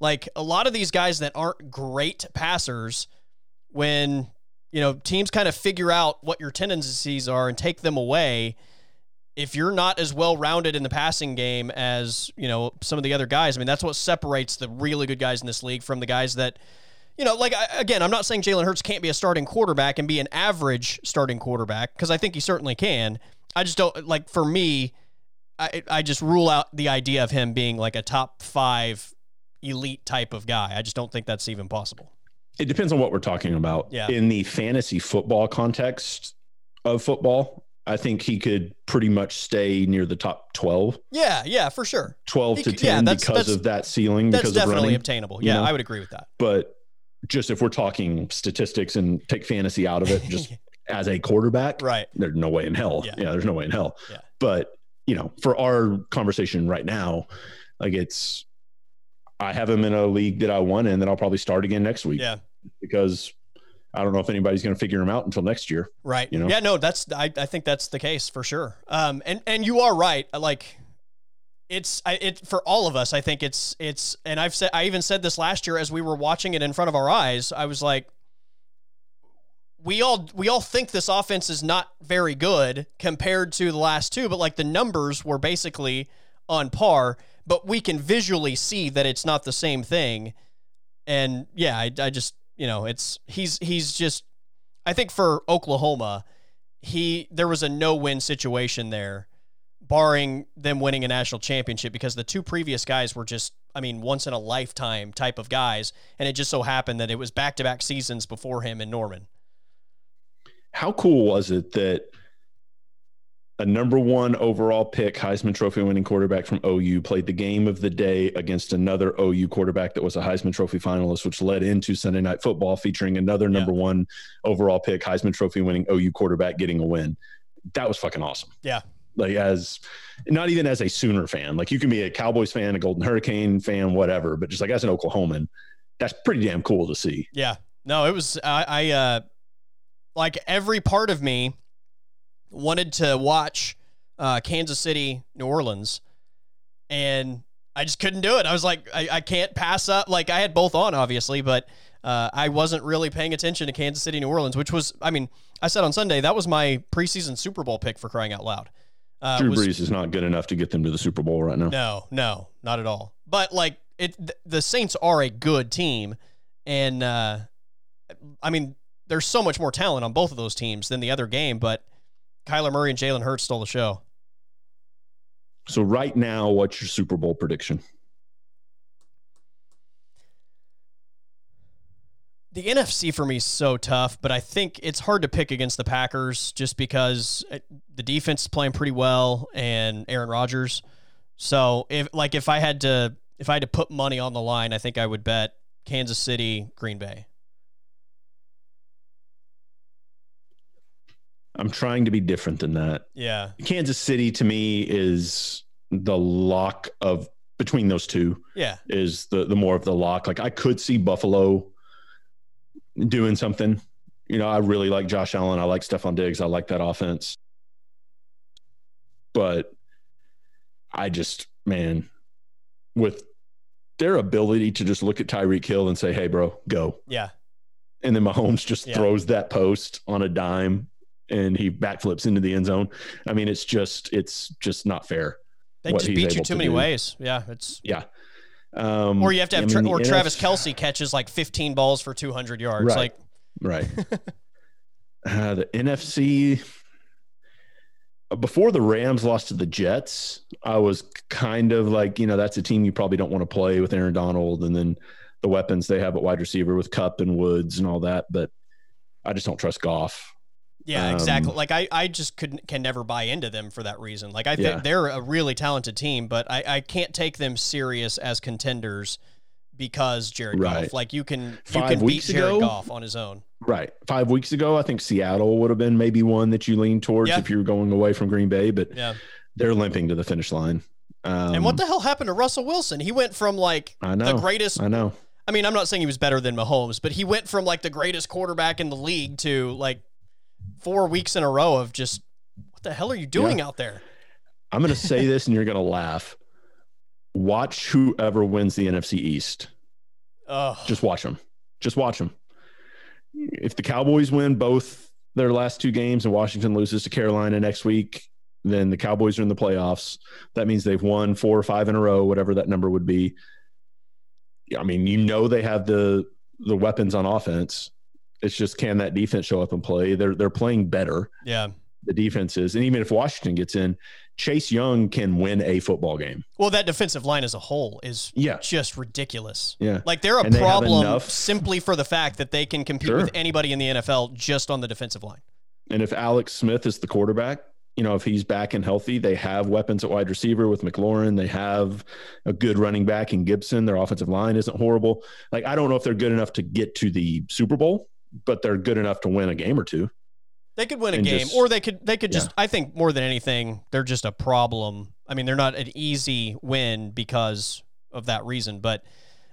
like a lot of these guys that aren't great passers, when you know teams kind of figure out what your tendencies are and take them away if you're not as well rounded in the passing game as you know some of the other guys i mean that's what separates the really good guys in this league from the guys that you know like I- again i'm not saying jalen hurts can't be a starting quarterback and be an average starting quarterback because i think he certainly can i just don't like for me I, I just rule out the idea of him being like a top five elite type of guy i just don't think that's even possible It depends on what we're talking about. Yeah. In the fantasy football context of football, I think he could pretty much stay near the top 12, yeah yeah for sure 12 He to could- yeah, 10 that's- because that's- of that ceiling, that's because of definitely running. obtainable you yeah know? i would agree with that But just if we're talking statistics and take fantasy out of it, just as a quarterback, right there's no way in hell. Yeah. Yeah. there's no way in hell. Yeah. But, you know, for our conversation right now, like it's, I have him in a league that I won in that I'll probably start again next week yeah because I don't know if anybody's going to figure him out until next year. Right. you know? Yeah, no, that's I, I think that's the case for sure. Um and and you are right. Like it's I it for all of us, I think it's it's and I've said I even said this last year as we were watching it in front of our eyes. I was like we all we all think this offense is not very good compared to the last two, but like the numbers were basically on par, but we can visually see that it's not the same thing. And yeah, I, I just you know it's he's he's just I think for Oklahoma, he there was a no-win situation there, barring them winning a national championship because the two previous guys were just I mean once in a lifetime type of guys, and it just so happened that it was back-to-back seasons before him and Norman. How cool was it that a number one overall pick, Heisman Trophy winning quarterback from OU, played the game of the day against another OU quarterback that was a Heisman Trophy finalist, which led into Sunday Night Football featuring another number one overall pick, Heisman Trophy winning OU quarterback getting a win. That was fucking awesome. Yeah. Like, as not even as a Sooner fan, like you can be a Cowboys fan, a Golden Hurricane fan, whatever, but just like as an Oklahoman, that's pretty damn cool to see. Yeah. No, it was I, I uh like every part of me wanted to watch uh Kansas City, New Orleans, and I just couldn't do it. I was like, I, I can't pass up like I had both on, obviously, but uh, I wasn't really paying attention to Kansas City, New Orleans, which was I mean, I said on Sunday that was my preseason Super Bowl pick for crying out loud. Uh, Drew was- Brees is not good enough to get them to the Super Bowl right now. no, no, not at all. But like it, th- the Saints are a good team, and uh, I mean, there's so much more talent on both of those teams than the other game. But Kyler Murray and Jalen Hurts stole the show. So right now, what's your Super Bowl prediction? The NFC for me is so tough, but I think it's hard to pick against the Packers just because it, the defense is playing pretty well and Aaron Rodgers. So if like if I had to if I had to put money on the line, I think I would bet Kansas City, Green Bay. I'm trying to be different than that. Yeah. Kansas City to me is the lock of between those two Yeah. is the the more of the lock. Like I could see Buffalo doing something. You know, I really like Josh Allen. I like Stefon Diggs. I like that offense. But I just man, with their ability to just look at Tyreek Hill and say, "Hey, bro, go," Yeah. and then Mahomes just Yeah. throws that post on a dime and he backflips into the end zone. I mean, it's just it's just not fair. They just beat you too many do. ways. Yeah. It's Yeah. Um, or you have to have I Tra- or Travis Kelce catches like 15 balls for 200 yards. Right. Like Right. uh, the NFC. Before the Rams lost to the Jets, I was kind of like, you know, that's a team you probably don't want to play with Aaron Donald and then the weapons they have at wide receiver with Kupp and Woods and all that. But I just don't trust Goff. Yeah, Um, exactly. Like I, I just couldn't can never buy into them for that reason. Like I think Yeah. they're a really talented team, but I, I can't take them serious as contenders because Jared Goff. Like you can you Five can beat Jared ago- Goff on his own. Right. Five weeks ago, I think Seattle would have been maybe one that you lean towards Yeah. if you were going away from Green Bay, but Yeah. they're limping to the finish line. Um, and what the hell happened to Russell Wilson? He went from like I the greatest I know. I mean, I'm not saying he was better than Mahomes, but he went from like the greatest quarterback in the league to like four weeks in a row of just what the hell are you doing out there? I'm going to say this and you're going to laugh. Watch whoever wins the NFC East. Oh, Just watch them. Just watch them. If the Cowboys win both their last two games and Washington loses to Carolina next week, then the Cowboys are in the playoffs. That means they've won four or five in a row, whatever that number would be. I mean, you know they have the the weapons on offense. It's just can that defense show up and play? They're they're playing better. yeah. The defense is, and even if Washington gets in, Chase Young can win a football game. Well, that defensive line as a whole is Yeah, just ridiculous. yeah. Like they're a And they problem enough- simply for the fact that they can compete Sure. with anybody in the NFL just on the defensive line. And if Alex Smith is the quarterback, you know, if he's back and healthy, they have weapons at wide receiver with McLaurin. They have a good running back in Gibson. Their offensive line isn't horrible. Like, I don't know if they're good enough to get to the Super Bowl, but they're good enough to win a game or two. They could win a game, just- or they could they could just. I think more than anything, they're just a problem. I mean, they're not an easy win because of that reason, but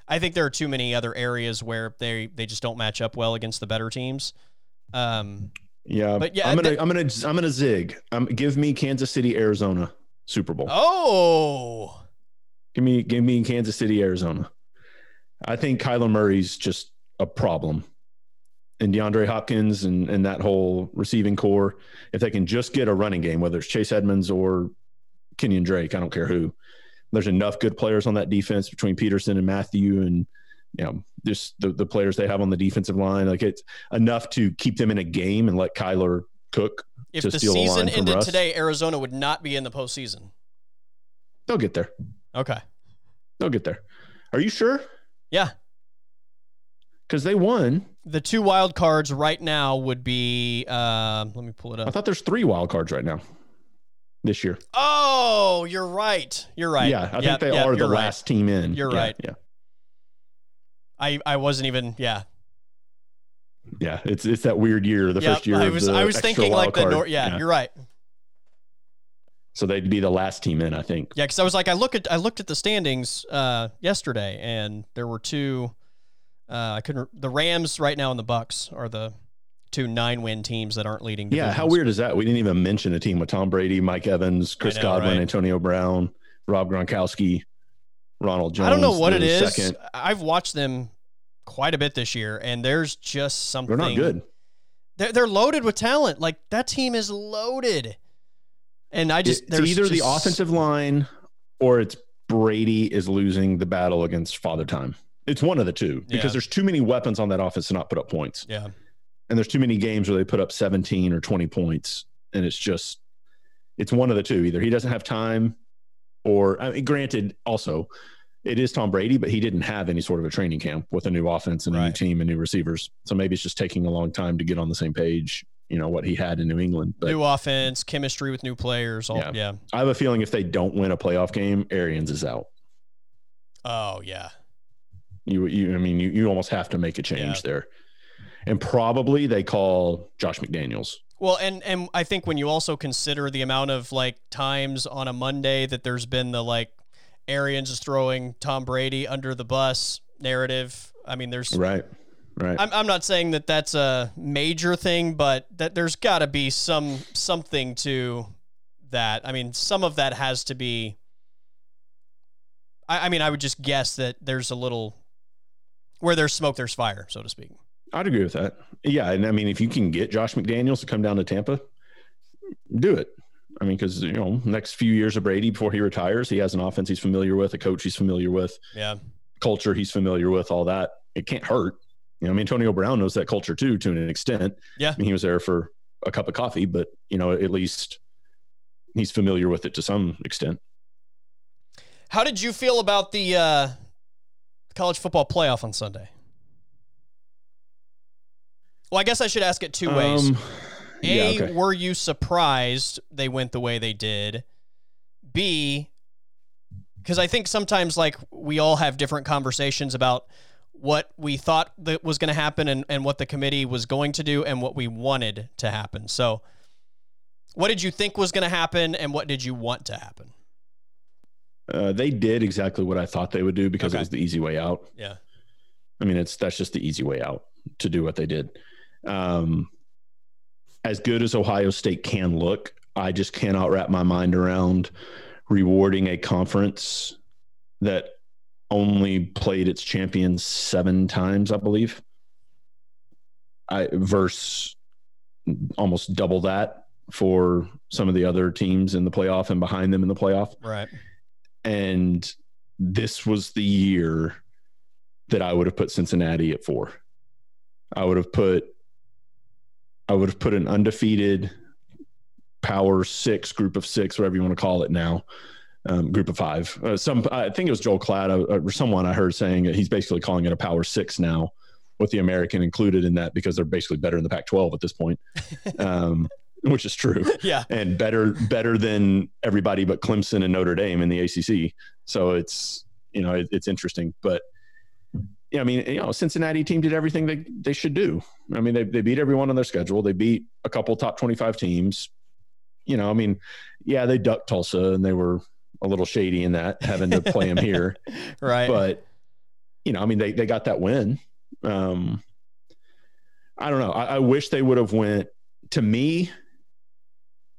I think there are too many other areas where they they just don't match up well against the better teams. Um, Yeah, But yeah, I'm gonna, I'm gonna, I'm gonna zig. Um, give me Kansas City, Arizona Super Bowl. oh, Give me, give me Kansas City, Arizona. I think Kyler Murray's just a problem, and DeAndre Hopkins and and that whole receiving corps. If they can just get a running game, whether it's Chase Edmonds or Kenyan Drake, I don't care who. There's enough good players on that defense between Peterson and Matthew, and you know, just the the players they have on the defensive line. Like it's enough to keep them in a game and let Kyler cook. if To the season ended Russ. today, Arizona would not be in the postseason. They'll get there. Okay, They'll get there. Are you sure? yeah, Because they won. The two wild cards right now would be. Um, let me pull it up. I thought there's three wild cards right now this year. Oh, you're right. You're right. Yeah, I Yep, think they yep, are the right. last team in. You're Yeah, right. Yeah, I I wasn't even. Yeah, yeah. It's it's that weird year, the Yep, first year. I of was I was thinking like the. Nor- yeah, you're right. So they'd be the last team in, I think. Yeah, because I was like, I look at I looked at the standings uh, yesterday, and there were two. Uh, I couldn't. The Rams right now and the Bucs are the two nine win teams that aren't leading. Yeah, how weird is that? We didn't even mention a team with Tom Brady, Mike Evans, Chris know, Godwin, right? Antonio Brown, Rob Gronkowski, Ronald Jones. I don't know what it is. Second. I've watched them quite a bit this year, and there's just something. They're not good. They're, they're loaded with talent. Like that team is loaded, and I just it's either the offensive line or it's Brady is losing the battle against father time. It's one of the two because Yeah. there's too many weapons on that offense to not put up points. Yeah, And there's too many games where they put up 17 or 20 points. And it's just, it's one of the two. Either he doesn't have time or, I mean, granted, also, it is Tom Brady, but he didn't have any sort of a training camp with a new offense and a new team and new receivers. So maybe it's just taking a long time to get on the same page, you know, what he had in New England. But new offense, chemistry with new players. All, Yeah. yeah. I have a feeling if they don't win a playoff game, Arians is out. Oh yeah. You, you, I mean, you, you almost have to make a change Yeah. there. And probably they call Josh McDaniels. Well, and and I think when you also consider the amount of like times on a Monday that there's been the like Arians is throwing Tom Brady under the bus narrative. I mean, there's. Right. Right. I'm, I'm not saying that that's a major thing, but that there's got to be some something to that. I mean, some of that has to be I, I mean, I would just guess that there's a little where there's smoke, there's fire, so to speak. I'd agree with that. Yeah, and I mean, if you can get Josh McDaniels to come down to Tampa, do it. I mean, because you know, next few years of Brady before he retires, he has an offense he's familiar with, a coach he's familiar with, Yeah. culture he's familiar with, all that. It can't hurt. You know, I mean, Antonio Brown knows that culture too, to an extent. Yeah. I mean, he was there for a cup of coffee, but you know, at least he's familiar with it to some extent. How did you feel about the uh, college football playoff on Sunday? Well, I guess I should ask it two ways. Um, A, yeah, okay. were you surprised they went the way they did? B, because I think sometimes like we all have different conversations about what we thought that was going to happen and, and what the committee was going to do and what we wanted to happen. So, what did you think was going to happen and what did you want to happen? Uh, they did exactly what I thought they would do because Okay. it was the easy way out. Yeah. I mean, it's that's just the easy way out to do what they did. Um, as good as Ohio State can look, I just cannot wrap my mind around rewarding a conference that only played its champions seven times, I believe. I versus almost double that for some of the other teams in the playoff and behind them in the playoff Right. And this was the year that I would have put Cincinnati at four. I would have put I would have put an undefeated power six group of six, whatever you want to call it now, um, group of five. Uh, some I think it was Joel Klatt uh, or someone I heard saying that he's basically calling it a power six now, with the American included in that because they're basically better in the Pac-12 at this point, um, which is true Yeah. and better better than everybody but Clemson and Notre Dame in the ACC. So it's you know it, it's interesting, but yeah, I mean you know Cincinnati team did everything they they should do. I mean they they beat everyone on their schedule. They beat a couple top twenty five teams. You know, I mean, yeah, they ducked Tulsa and they were a little shady in that having to play them here Right. but you know, I mean, they they got that win. Um, I don't know. I, I wish they would have went. To me,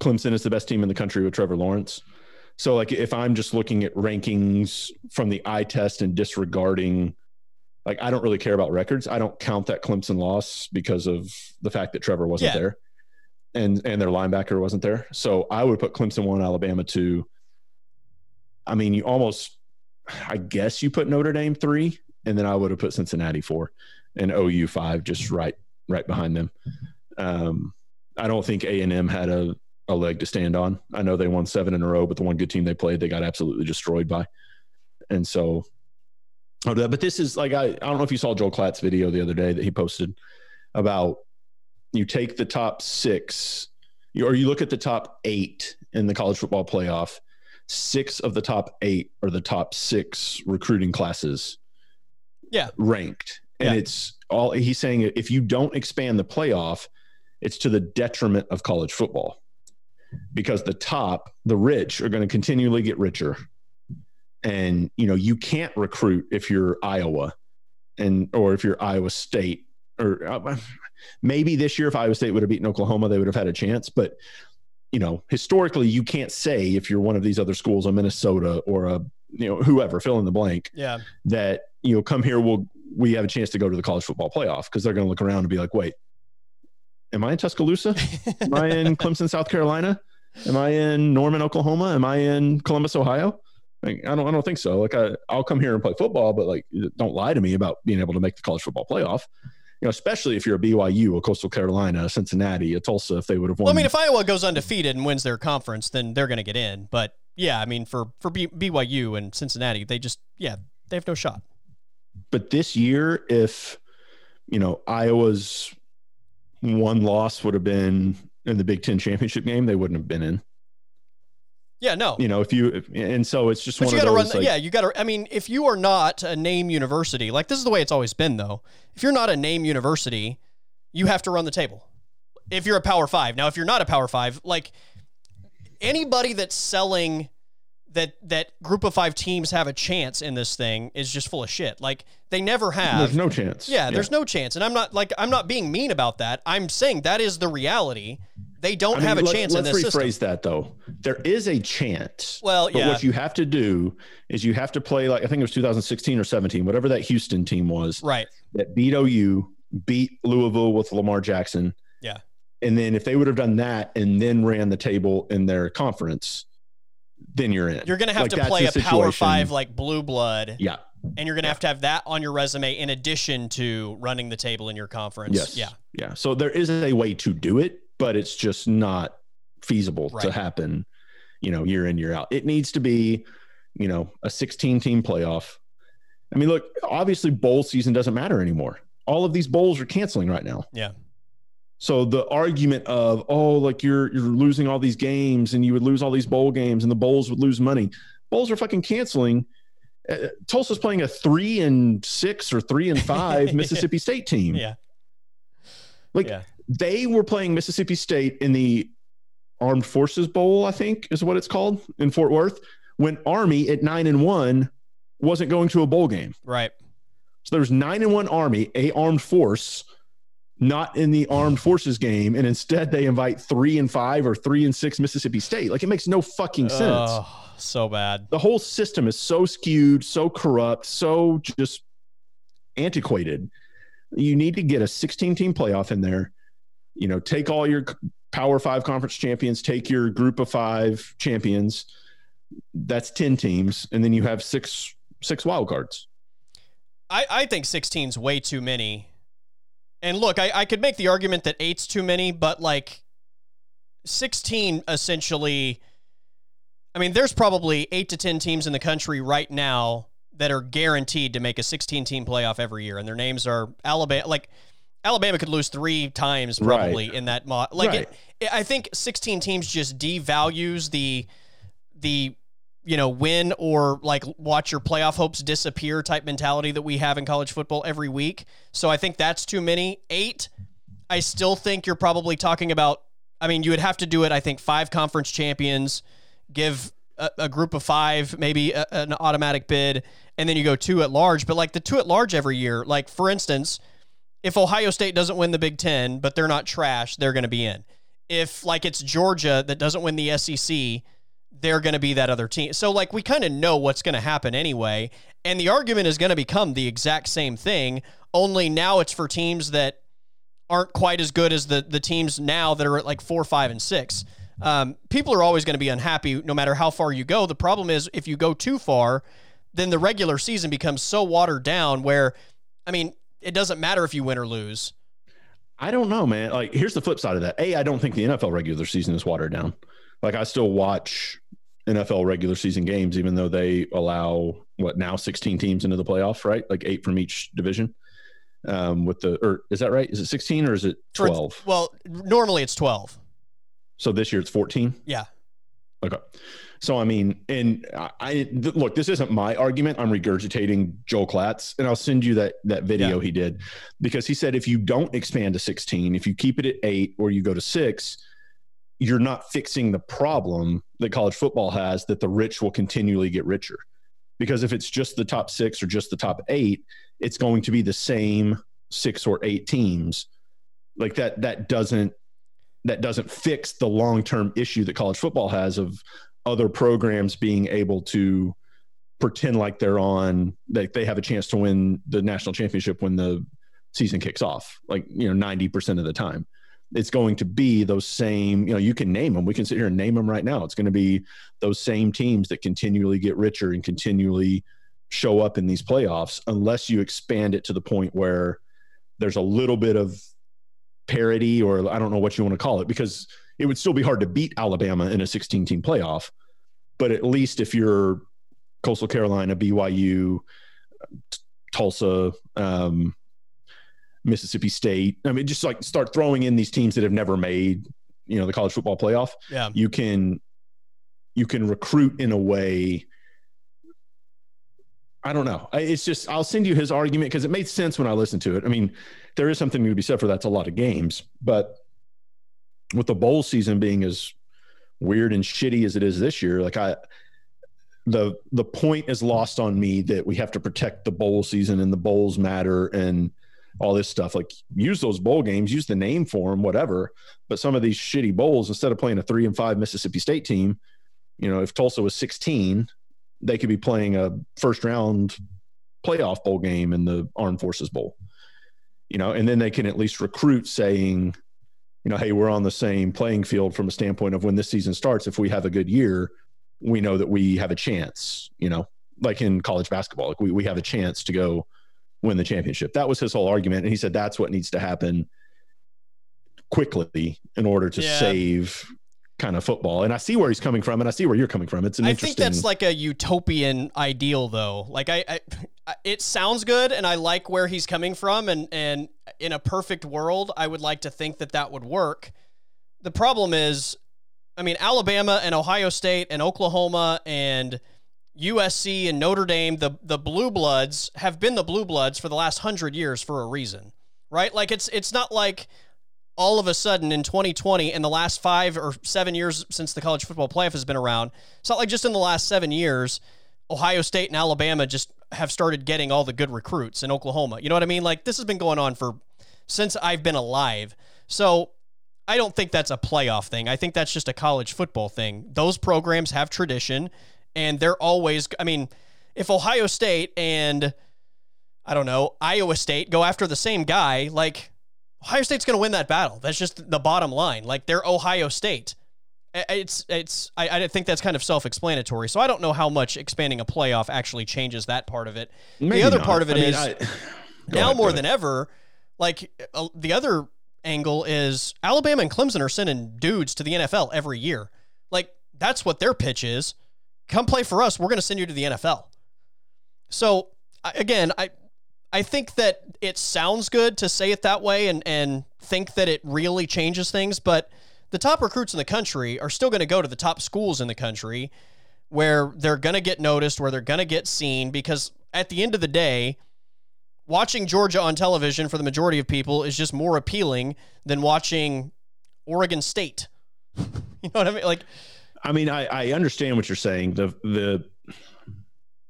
Clemson is the best team in the country with Trevor Lawrence. So, like, if I'm just looking at rankings from the eye test and disregarding, like, I don't really care about records. I don't count that Clemson loss because of the fact that Trevor wasn't Yeah. there, and and their linebacker wasn't there. So I would put Clemson one, Alabama two. I mean, you almost, I guess you put Notre Dame three, and then I would have put Cincinnati four, and OU five, just right right behind them. Um, I don't think A and M had a a leg to stand on. I know they won seven in a row, but the one good team they played, they got absolutely destroyed by. And so, but this is like I, I don't know if you saw Joel Klatt's video the other day that he posted about you take the top six, or you look at the top eight in the college football playoff. Six of the top eight are the top six recruiting classes. Yeah. ranked, and Yeah. it's all he's saying. If you don't expand the playoff, it's to the detriment of college football because the top, the rich, are going to continually get richer. And you know, you can't recruit if you're Iowa and or if you're Iowa State or uh, maybe this year if Iowa State would have beaten Oklahoma, they would have had a chance, but you know, historically you can't say if you're one of these other schools, a Minnesota or a you know, whoever, fill in the blank, yeah. that you know, come here, we'll we have a chance to go to the college football playoff because they're going to look around and be like, wait, am I in Tuscaloosa? Am I in Clemson, South Carolina? Am I in Norman, Oklahoma? Am I in Columbus, Ohio? Like, I don't, I don't think so. Like, I, I'll come here and play football, but like, don't lie to me about being able to make the college football playoff. You know, especially if you're a BYU, a Coastal Carolina, a Cincinnati, a Tulsa, if they would have won. Well, I mean, if Iowa goes undefeated and wins their conference, then they're going to get in. But yeah, I mean, for for B- BYU and Cincinnati, they just yeah, they have no shot. but this year, if you know Iowa's one loss would have been in the Big Ten championship game, they wouldn't have been in. Yeah, no. You know, if you if, and so it's just But one you of got to those. run. like, yeah, you got to. I mean, if you are not a name university, like this is the way it's always been, though. If you're not a name university, you have to run the table. If you're a Power Five, now if you're not a Power Five, like anybody that's selling that that Group of Five teams have a chance in this thing is just full of shit. Like they never have. there's no chance. Yeah, there's no chance. And I'm not like I'm not being mean about that. I'm saying that is the reality. They don't I mean, have a let- chance in this. let's rephrase system. that though. There is a chance. Well, But yeah, what you have to do is you have to play like I think it was 2016 or 17, whatever that Houston team was right. that beat OU, beat Louisville with Lamar Jackson. Yeah. And then if they would have done that and then ran the table in their conference, then you're in. You're going to have Like, to play a Power. Five like blue blood, Yeah. and you're going to have to have that on your resume in addition to running the table in your conference. Yes. Yeah. Yeah. So there is a way to do it, but it's just not feasible to happen, you know, year in, year out. It needs to be, you know, a 16 team playoff. I mean, look, obviously bowl season doesn't matter anymore. All of these bowls are canceling right now. Yeah. So the argument of, oh, like you're you're losing all these games and you would lose all these bowl games and the bowls would lose money. Bowls are fucking canceling. Uh, Tulsa's playing a three and six or three and five Mississippi State team. Yeah. Like Yeah. they were playing Mississippi State in the Armed Forces Bowl, I think is what it's called in Fort Worth, when Army at nine and one wasn't going to a bowl game. Right. So there's nine and one Army, a armed force, not in the armed forces game, and instead they invite three and five or three and six Mississippi State. Like it makes no fucking sense. Oh, so bad. the whole system is so skewed, so corrupt, so just antiquated. You need to get a 16 team playoff in there. You know, take all your Power Five conference champions, take your group of five champions. That's 10 teams, and then you have six six wild cards. I, I think 16's way too many. And look, I, I could make the argument that eight's too many, but like 16 essentially. I mean, there's probably eight to 10 teams in the country right now that are guaranteed to make a 16 team playoff every year. And their names are Alabama. Like, Alabama could lose three times probably in that mod. Like, Right. it, it, I think 16 teams just devalues the, the, you know, win or like watch your playoff hopes disappear type mentality that we have in college football every week. So I think that's too many. Eight, I still think you're probably talking about. I mean, you would have to do it. I think five conference champions, give a, a group of five maybe a, an automatic bid, and then you go two at large. But like the two at large every year, like for instance, if Ohio State doesn't win the Big Ten, but they're not trash, they're going to be in. If like it's Georgia that doesn't win the SEC, they're going to be that other team. So like we kind of know what's going to happen anyway, and the argument is going to become the exact same thing. Only now it's for teams that aren't quite as good as the the teams now that are at like four, five, and six. Um, people are always going to be unhappy no matter how far you go. The problem is if you go too far, then the regular season becomes so watered down. Where, I mean, it doesn't matter if you win or lose. I don't know, man. Like, here's the flip side of that. A, I don't think the NFL regular season is watered down. Like, I still watch NFL regular season games, even though they allow what now 16 teams into the playoff, right? Like eight from each division. Um, with the or is that right? Is it 16 or is it For- 12? Well, normally it's twelve. So this year it's 14. Yeah. Okay. So I mean, and I, I th- look, this isn't my argument. I'm regurgitating Joel Klatt's, and I'll send you that that video he did because he said if you don't expand to 16, if you keep it at eight or you go to six, you're not fixing the problem that college football has that the rich will continually get richer. Because if it's just the top six or just the top eight, it's going to be the same six or eight teams. Like that, that doesn't that doesn't fix the long-term issue that college football has of other programs being able to pretend like they're on like they have a chance to win the national championship when the season kicks off like you know 90% of the time it's going to be those same you know you can name them we can sit here and name them right now it's going to be those same teams that continually get richer and continually show up in these playoffs unless you expand it to the point where there's a little bit of parity or I don't know what you want to call it because it would still be hard to beat Alabama in a 16 team playoff. But at least if you're Coastal Carolina, BYU, Tulsa, um, Mississippi State, I mean, just like start throwing in these teams that have never made, you know, the college football playoff. Yeah. You can, you can recruit in a way. I don't know. It's just I'll send you his argument because it made sense when I listened to it. I mean, there is something to be said for that's a lot of games, but with the bowl season being as weird and shitty as it is this year, like I the the point is lost on me that we have to protect the bowl season and the bowls matter and all this stuff. Like use those bowl games, use the name for them, whatever. But some of these shitty bowls, instead of playing a three and five Mississippi State team, you know, if Tulsa was 16, they could be playing a first round playoff bowl game in the Armed Forces Bowl. You know, and then they can at least recruit saying, you know, hey, we're on the same playing field from a standpoint of when this season starts. If we have a good year, we know that we have a chance, you know, like in college basketball, like we, we have a chance to go win the championship. That was his whole argument. And he said that's what needs to happen quickly in order to yeah. save kind of football. And I see where he's coming from, and I see where you're coming from. It's an I interesting. think that's like a utopian ideal, though. Like I, I, it sounds good, and I like where he's coming from. And and in a perfect world, I would like to think that that would work. The problem is, I mean, Alabama and Ohio State and Oklahoma and USC and Notre Dame, the the blue bloods have been the blue bloods for the last hundred years for a reason, right? Like it's it's not like all of a sudden in 2020 in the last five or seven years since the college football playoff has been around, it's not like just in the last seven years, Ohio State and Alabama just have started getting all the good recruits in Oklahoma. You know what I mean? Like this has been going on for since I've been alive. So I don't think that's a playoff thing. I think that's just a college football thing. Those programs have tradition and they're always I mean, if Ohio State and I don't know, Iowa State go after the same guy, like Ohio State's going to win that battle. That's just the bottom line. Like they're Ohio State. It's it's I, I think that's kind of self-explanatory. So I don't know how much expanding a playoff actually changes that part of it. Maybe the other not. part of it I mean, I, now ahead, more than ever. Like uh, the other angle is Alabama and Clemson are sending dudes to the NFL every year. Like that's what their pitch is come play for us. We're going to send you to the NFL. So again, I I think that it sounds good to say it that way and and think that it really changes things, but the top recruits in the country are still going to go to the top schools in the country where they're going to get noticed, where they're going to get seen because at the end of the day, watching Georgia on television for the majority of people is just more appealing than watching Oregon State. you know what I mean? Like I mean, I, I understand what you're saying. The the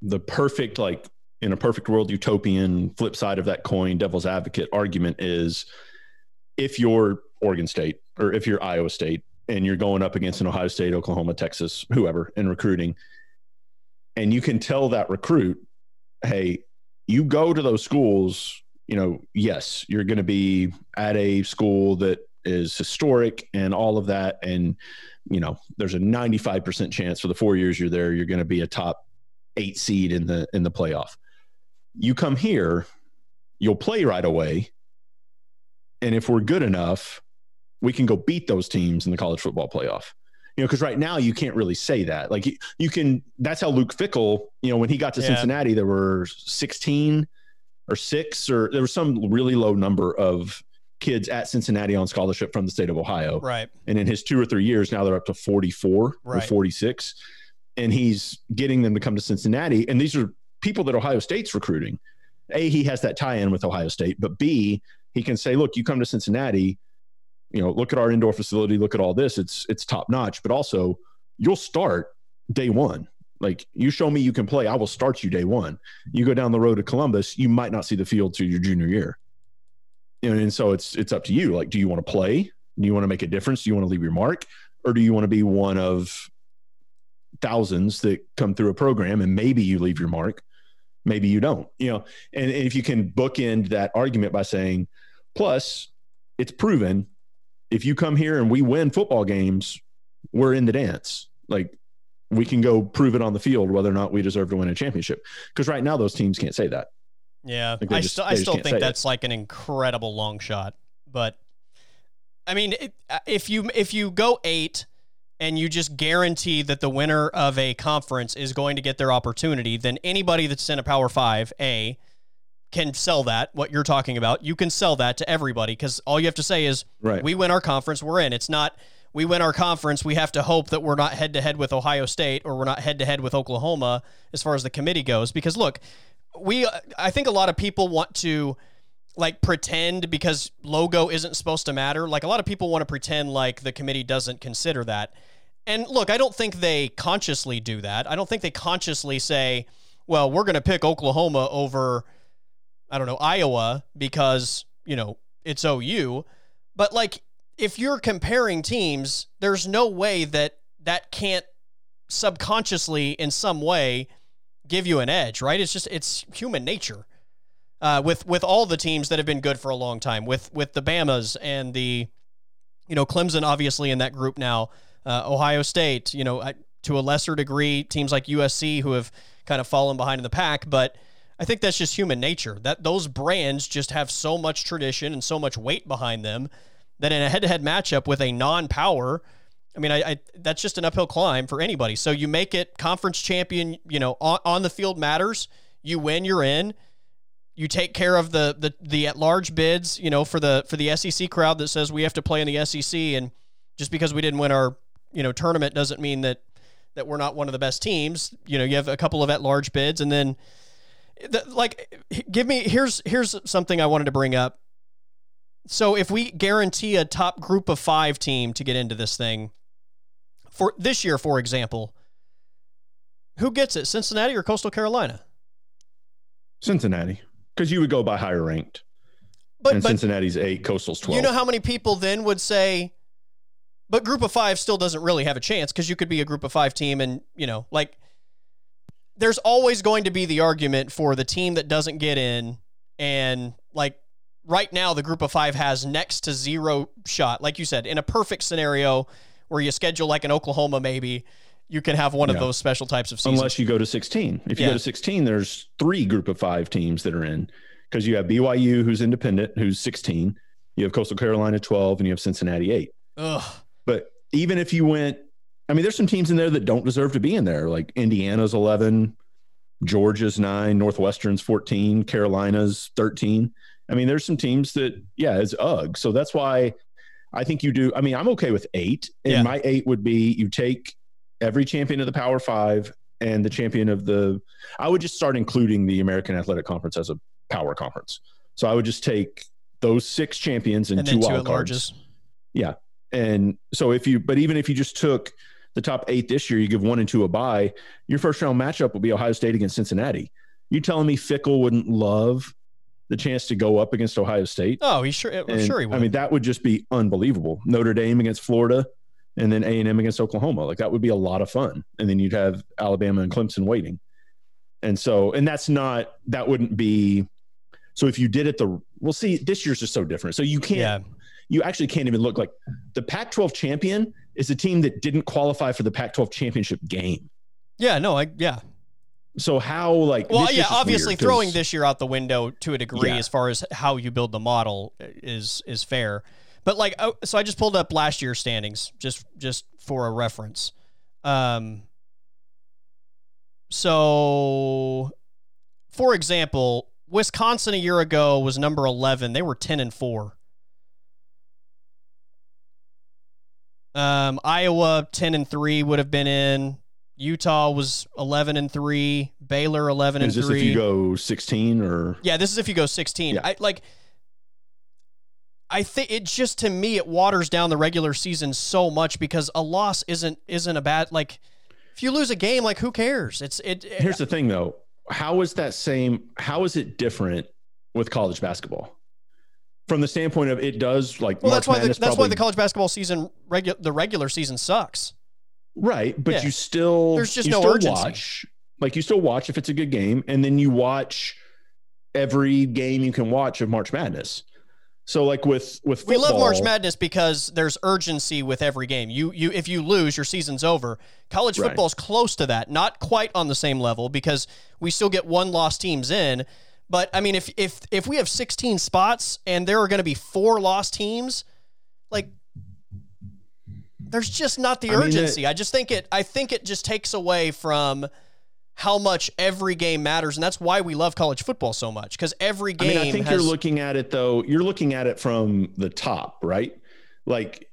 the perfect like in a perfect world utopian flip side of that coin, devil's advocate argument is if you're Oregon State or if you're Iowa State and you're going up against an Ohio State, Oklahoma, Texas, whoever in recruiting, and you can tell that recruit, hey, you go to those schools, you know, yes, you're going to be at a school that is historic and all of that. And you know, there's a 95% chance for the four years you're there, you're going to be a top eight seed in the in the playoff. You come here, you'll play right away, and if we're good enough, we can go beat those teams in the college football playoff. You know, because right now you can't really say that. Like you, you can. That's how Luke Fickell. You know, when he got to yeah. Cincinnati, there were 16 or six, or there was some really low number of kids at Cincinnati on scholarship from the state of Ohio. Right. And in his two or three years, now they're up to 44 right. or 46. And he's getting them to come to Cincinnati. And these are people that Ohio State's recruiting. A, he has that tie in with Ohio State, but B, he can say, look, you come to Cincinnati, you know, look at our indoor facility, look at all this. It's it's top notch, but also you'll start day one. Like you show me you can play, I will start you day one. You go down the road to Columbus, you might not see the field to your junior year and, and so it's it's up to you. Like, do you want to play? Do you want to make a difference? Do you want to leave your mark, or do you want to be one of thousands that come through a program and maybe you leave your mark, maybe you don't. You know, and, and if you can bookend that argument by saying, plus, it's proven if you come here and we win football games, we're in the dance. Like we can go prove it on the field whether or not we deserve to win a championship. Because right now those teams can't say that. Yeah, like I, just, st- I still think that's it. like an incredible long shot. But I mean, it, uh, if you if you go eight and you just guarantee that the winner of a conference is going to get their opportunity, then anybody that's in a Power Five A can sell that. What you're talking about, you can sell that to everybody because all you have to say is, right. "We win our conference, we're in." It's not we win our conference, we have to hope that we're not head to head with Ohio State or we're not head to head with Oklahoma as far as the committee goes. Because look, we uh, I think a lot of people want to like pretend because logo isn't supposed to matter. Like a lot of people want to pretend like the committee doesn't consider that. And look, I don't think they consciously do that. I don't think they consciously say, "Well, we're going to pick Oklahoma over I don't know, Iowa because, you know, it's OU. But like if you're comparing teams, there's no way that that can't subconsciously in some way give you an edge, right? It's just it's human nature. Uh, with with all the teams that have been good for a long time, with with the Bamas and the, you know, Clemson obviously in that group now, uh, Ohio State, you know, to a lesser degree, teams like USC who have kind of fallen behind in the pack, but I think that's just human nature. That those brands just have so much tradition and so much weight behind them that in a head-to-head matchup with a non-power, I mean, I, I, that's just an uphill climb for anybody. So you make it conference champion. You know, on, on the field matters. You win, you're in. You take care of the the the at large bids. You know, for the for the SEC crowd that says we have to play in the SEC, and just because we didn't win our you know tournament doesn't mean that that we're not one of the best teams. You know, you have a couple of at large bids, and then the, like give me here's here's something I wanted to bring up. So if we guarantee a top group of five team to get into this thing for this year, for example, who gets it? Cincinnati or Coastal Carolina? Cincinnati, because you would go by higher ranked. But, and but Cincinnati's eight, Coastal's twelve. You know how many people then would say, but Group of Five still doesn't really have a chance because you could be a Group of Five team, and you know, like there's always going to be the argument for the team that doesn't get in and like right now the group of five has next to zero shot like you said in a perfect scenario where you schedule like an oklahoma maybe you can have one yeah. of those special types of seasons unless you go to 16 if you yeah. go to 16 there's three group of five teams that are in because you have byu who's independent who's 16 you have coastal carolina 12 and you have cincinnati 8 Ugh. but even if you went I mean, there's some teams in there that don't deserve to be in there, like Indiana's 11, Georgia's nine, Northwestern's 14, Carolina's 13. I mean, there's some teams that, yeah, it's ugh. So that's why I think you do. I mean, I'm okay with eight. And yeah. my eight would be you take every champion of the Power Five and the champion of the. I would just start including the American Athletic Conference as a power conference. So I would just take those six champions and, and two wild cards. Yeah. And so if you, but even if you just took the top eight this year, you give one and two a bye. Your first round matchup will be Ohio State against Cincinnati. You telling me Fickell wouldn't love the chance to go up against Ohio State? Oh, he sure, and, sure he would. I mean, that would just be unbelievable. Notre Dame against Florida, and then A and M against Oklahoma. Like that would be a lot of fun. And then you'd have Alabama and Clemson waiting. And so, and that's not that wouldn't be. So if you did it the well, see, this year's just so different. So you can't. Yeah. You actually can't even look like the Pac-12 champion is a team that didn't qualify for the Pac-12 championship game. Yeah, no, I yeah. So how like well yeah obviously throwing this year out the window to a degree yeah. as far as how you build the model is is fair, but like oh, so I just pulled up last year's standings just just for a reference. Um. So, for example, Wisconsin a year ago was number eleven. They were ten and four. Um, Iowa ten and three would have been in. Utah was eleven and three. Baylor eleven and three. Is this if you go sixteen or? Yeah, this is if you go sixteen. Yeah. I like. I think it just to me it waters down the regular season so much because a loss isn't isn't a bad like if you lose a game like who cares it's it, it here's the thing though how is that same how is it different with college basketball from the standpoint of it does like well, that's why the, that's probably, why the college basketball season regu- the regular season sucks. Right, but yeah. you still there's just no urgency. Watch, like you still watch if it's a good game, and then you watch every game you can watch of March Madness. So like with with football, we love March Madness because there's urgency with every game. You you if you lose, your season's over. College football's right. close to that, not quite on the same level because we still get one loss teams in. But I mean, if if if we have 16 spots and there are going to be four lost teams, like there's just not the urgency. I, mean, it, I just think it. I think it just takes away from how much every game matters, and that's why we love college football so much because every game. I mean, I think has, you're looking at it though. You're looking at it from the top, right? Like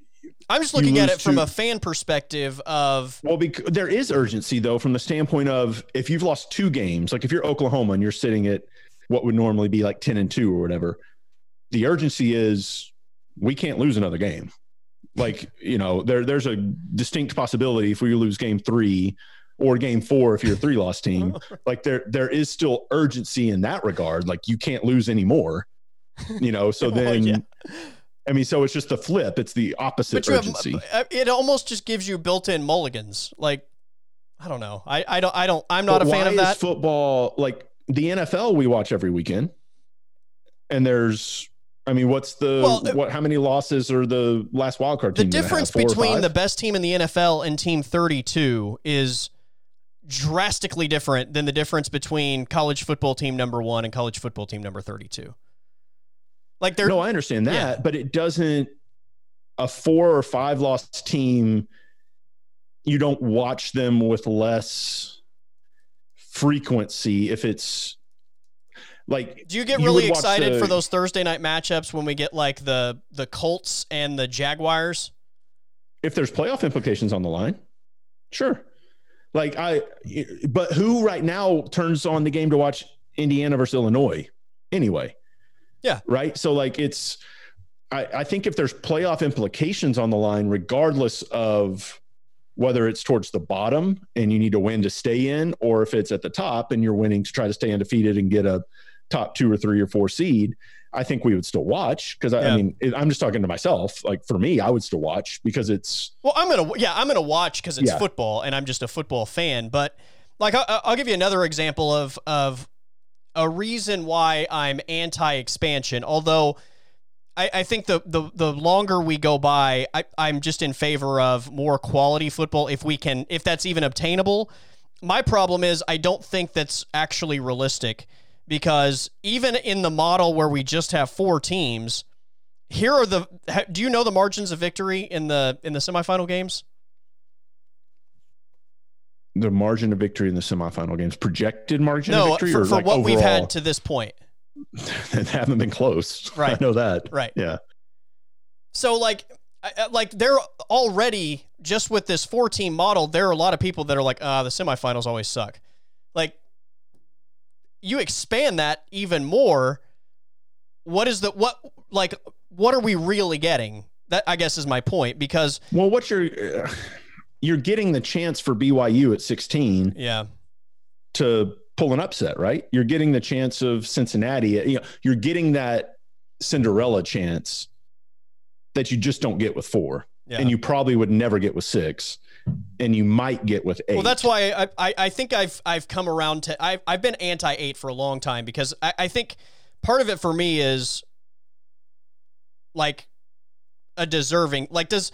I'm just looking at it from to, a fan perspective of well, because there is urgency though from the standpoint of if you've lost two games, like if you're Oklahoma and you're sitting at what would normally be like 10 and 2 or whatever. The urgency is we can't lose another game. Like, you know, there there's a distinct possibility if we lose game 3 or game four if you're a three loss team. like there there is still urgency in that regard. Like you can't lose anymore. You know, so then well, yeah. I mean, so it's just the flip. It's the opposite urgency. Have, uh, it almost just gives you built-in mulligans. Like, I don't know. I, I don't. I don't. I'm not but a fan of that. football like the NFL? We watch every weekend, and there's. I mean, what's the well, what? How many losses are the last wild card team? The difference between the best team in the NFL and Team 32 is drastically different than the difference between college football team number one and college football team number 32. Like they're no, I understand that, yeah. but it doesn't. A four or five loss team, you don't watch them with less frequency if it's like do you get really you excited for those thursday night matchups when we get like the the colts and the jaguars if there's playoff implications on the line sure like i but who right now turns on the game to watch indiana versus illinois anyway yeah. Right. So like it's I, I think if there's playoff implications on the line, regardless of whether it's towards the bottom and you need to win to stay in, or if it's at the top and you're winning to try to stay undefeated and get a top two or three or four seed, I think we would still watch because I, yeah. I, mean it, I'm just talking to myself. Like for me, I would still watch because it's well, I'm gonna yeah, I'm gonna watch because it's yeah. football and I'm just a football fan. But like I, I'll give you another example of of a reason why I'm anti-expansion. Although I, I think the, the the longer we go by, I, I'm just in favor of more quality football if we can, if that's even obtainable. My problem is I don't think that's actually realistic because even in the model where we just have four teams, here are the. Do you know the margins of victory in the in the semifinal games? the margin of victory in the semifinal games, projected margin no, of victory, for, or for like what overall? we've had to this point. they haven't been close. Right. I know that. Right. Yeah. So like, like they're already just with this four team model. There are a lot of people that are like, ah, the semifinals always suck. You expand that even more. What is the what like? What are we really getting? That I guess is my point because well, what's your uh, you're getting the chance for BYU at 16. Yeah. To pull an upset, right? You're getting the chance of Cincinnati. You know, you're getting that Cinderella chance that you just don't get with four. Yeah. And you probably would never get with six. And you might get with eight. Well, that's why I, I, I think I've I've come around to I've I've been anti eight for a long time because I, I think part of it for me is like a deserving like does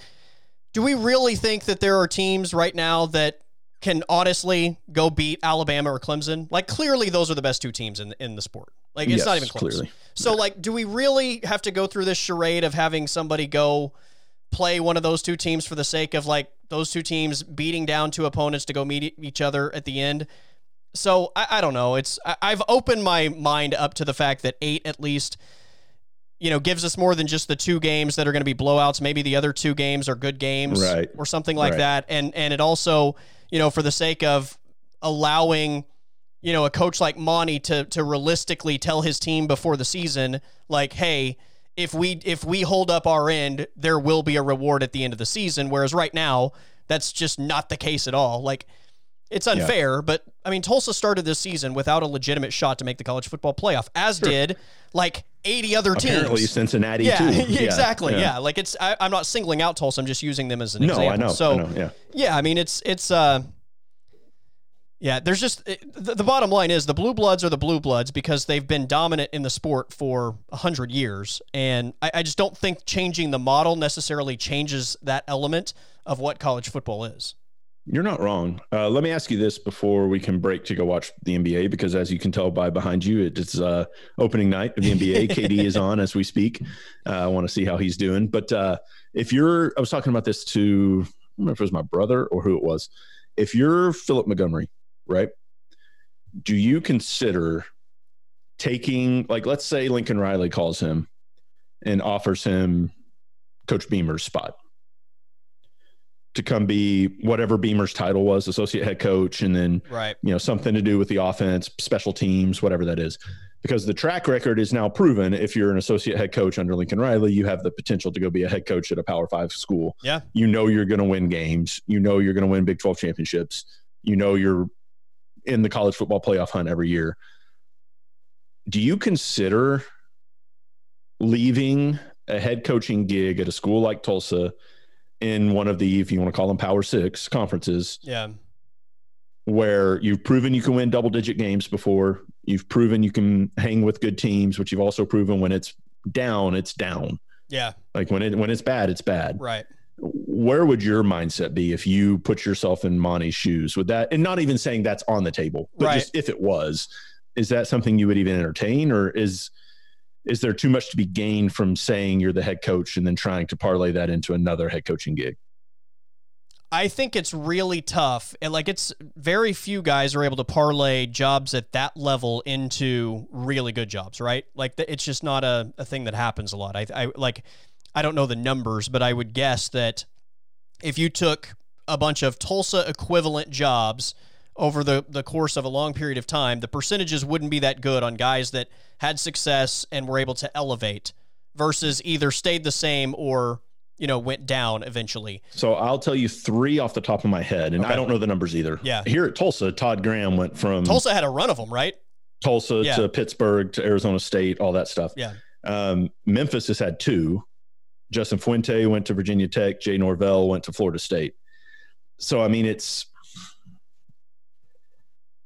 do we really think that there are teams right now that can honestly go beat Alabama or Clemson? Like clearly those are the best two teams in in the sport. Like it's yes, not even close. Clearly. So yeah. like do we really have to go through this charade of having somebody go play one of those two teams for the sake of like those two teams beating down two opponents to go meet each other at the end? So I, I don't know. It's I, I've opened my mind up to the fact that eight at least you know, gives us more than just the two games that are going to be blowouts. Maybe the other two games are good games, right. or something like right. that. And and it also, you know, for the sake of allowing, you know, a coach like Monty to to realistically tell his team before the season, like, hey, if we if we hold up our end, there will be a reward at the end of the season. Whereas right now, that's just not the case at all. Like it's unfair, yeah. but I mean, Tulsa started this season without a legitimate shot to make the college football playoff, as sure. did like 80 other teams. Apparently, Cincinnati yeah, too. Yeah, exactly. Yeah. yeah. like it's. I, am not singling out Tulsa. I'm just using them as an no, example. I know. So I know, yeah, yeah. I mean, it's it's. uh yeah, there's just the, the bottom line is the blue bloods are the blue bloods because they've been dominant in the sport for a hundred years, and I, I just don't think changing the model necessarily changes that element of what college football is. You're not wrong. Uh, let me ask you this before we can break to go watch the NBA, because as you can tell by behind you, it's uh, opening night of the NBA. KD is on as we speak. Uh, I want to see how he's doing. But uh, if you're, I was talking about this to, I don't remember if it was my brother or who it was. If you're Philip Montgomery, right? Do you consider taking, like, let's say Lincoln Riley calls him and offers him Coach Beamer's spot? to come be whatever Beamer's title was, associate head coach, and then right, you know, something to do with the offense, special teams, whatever that is. Because the track record is now proven if you're an associate head coach under Lincoln Riley, you have the potential to go be a head coach at a power five school. Yeah. You know you're gonna win games. You know you're gonna win Big 12 championships. You know you're in the college football playoff hunt every year. Do you consider leaving a head coaching gig at a school like Tulsa in one of the, if you want to call them Power Six conferences, Yeah. where you've proven you can win double digit games before, you've proven you can hang with good teams, which you've also proven when it's down, it's down. Yeah. Like when it when it's bad, it's bad. Right. Where would your mindset be if you put yourself in Monty's shoes? Would that, and not even saying that's on the table, but Right. just if it was, is that something you would even entertain, or is is there too much to be gained from saying you're the head coach and then trying to parlay that into another head coaching gig? I think it's really tough. And like it's very few guys are able to parlay jobs at that level into really good jobs, right? Like it's just not a, a thing that happens a lot. I, I like I don't know the numbers, but I would guess that if you took a bunch of Tulsa equivalent jobs over the, the course of a long period of time, the percentages wouldn't be that good on guys that had success and were able to elevate versus either stayed the same or, you know, went down eventually. So I'll tell you three off the top of my head, and Okay. I don't know the numbers either. Yeah. Here at Tulsa, Todd Graham went from Tulsa had a run of them, right? Tulsa Yeah. to Pittsburgh to Arizona State, all that stuff. Yeah. Um, Memphis has had two. Justin Fuente went to Virginia Tech. Jay Norvell went to Florida State. So I mean, it's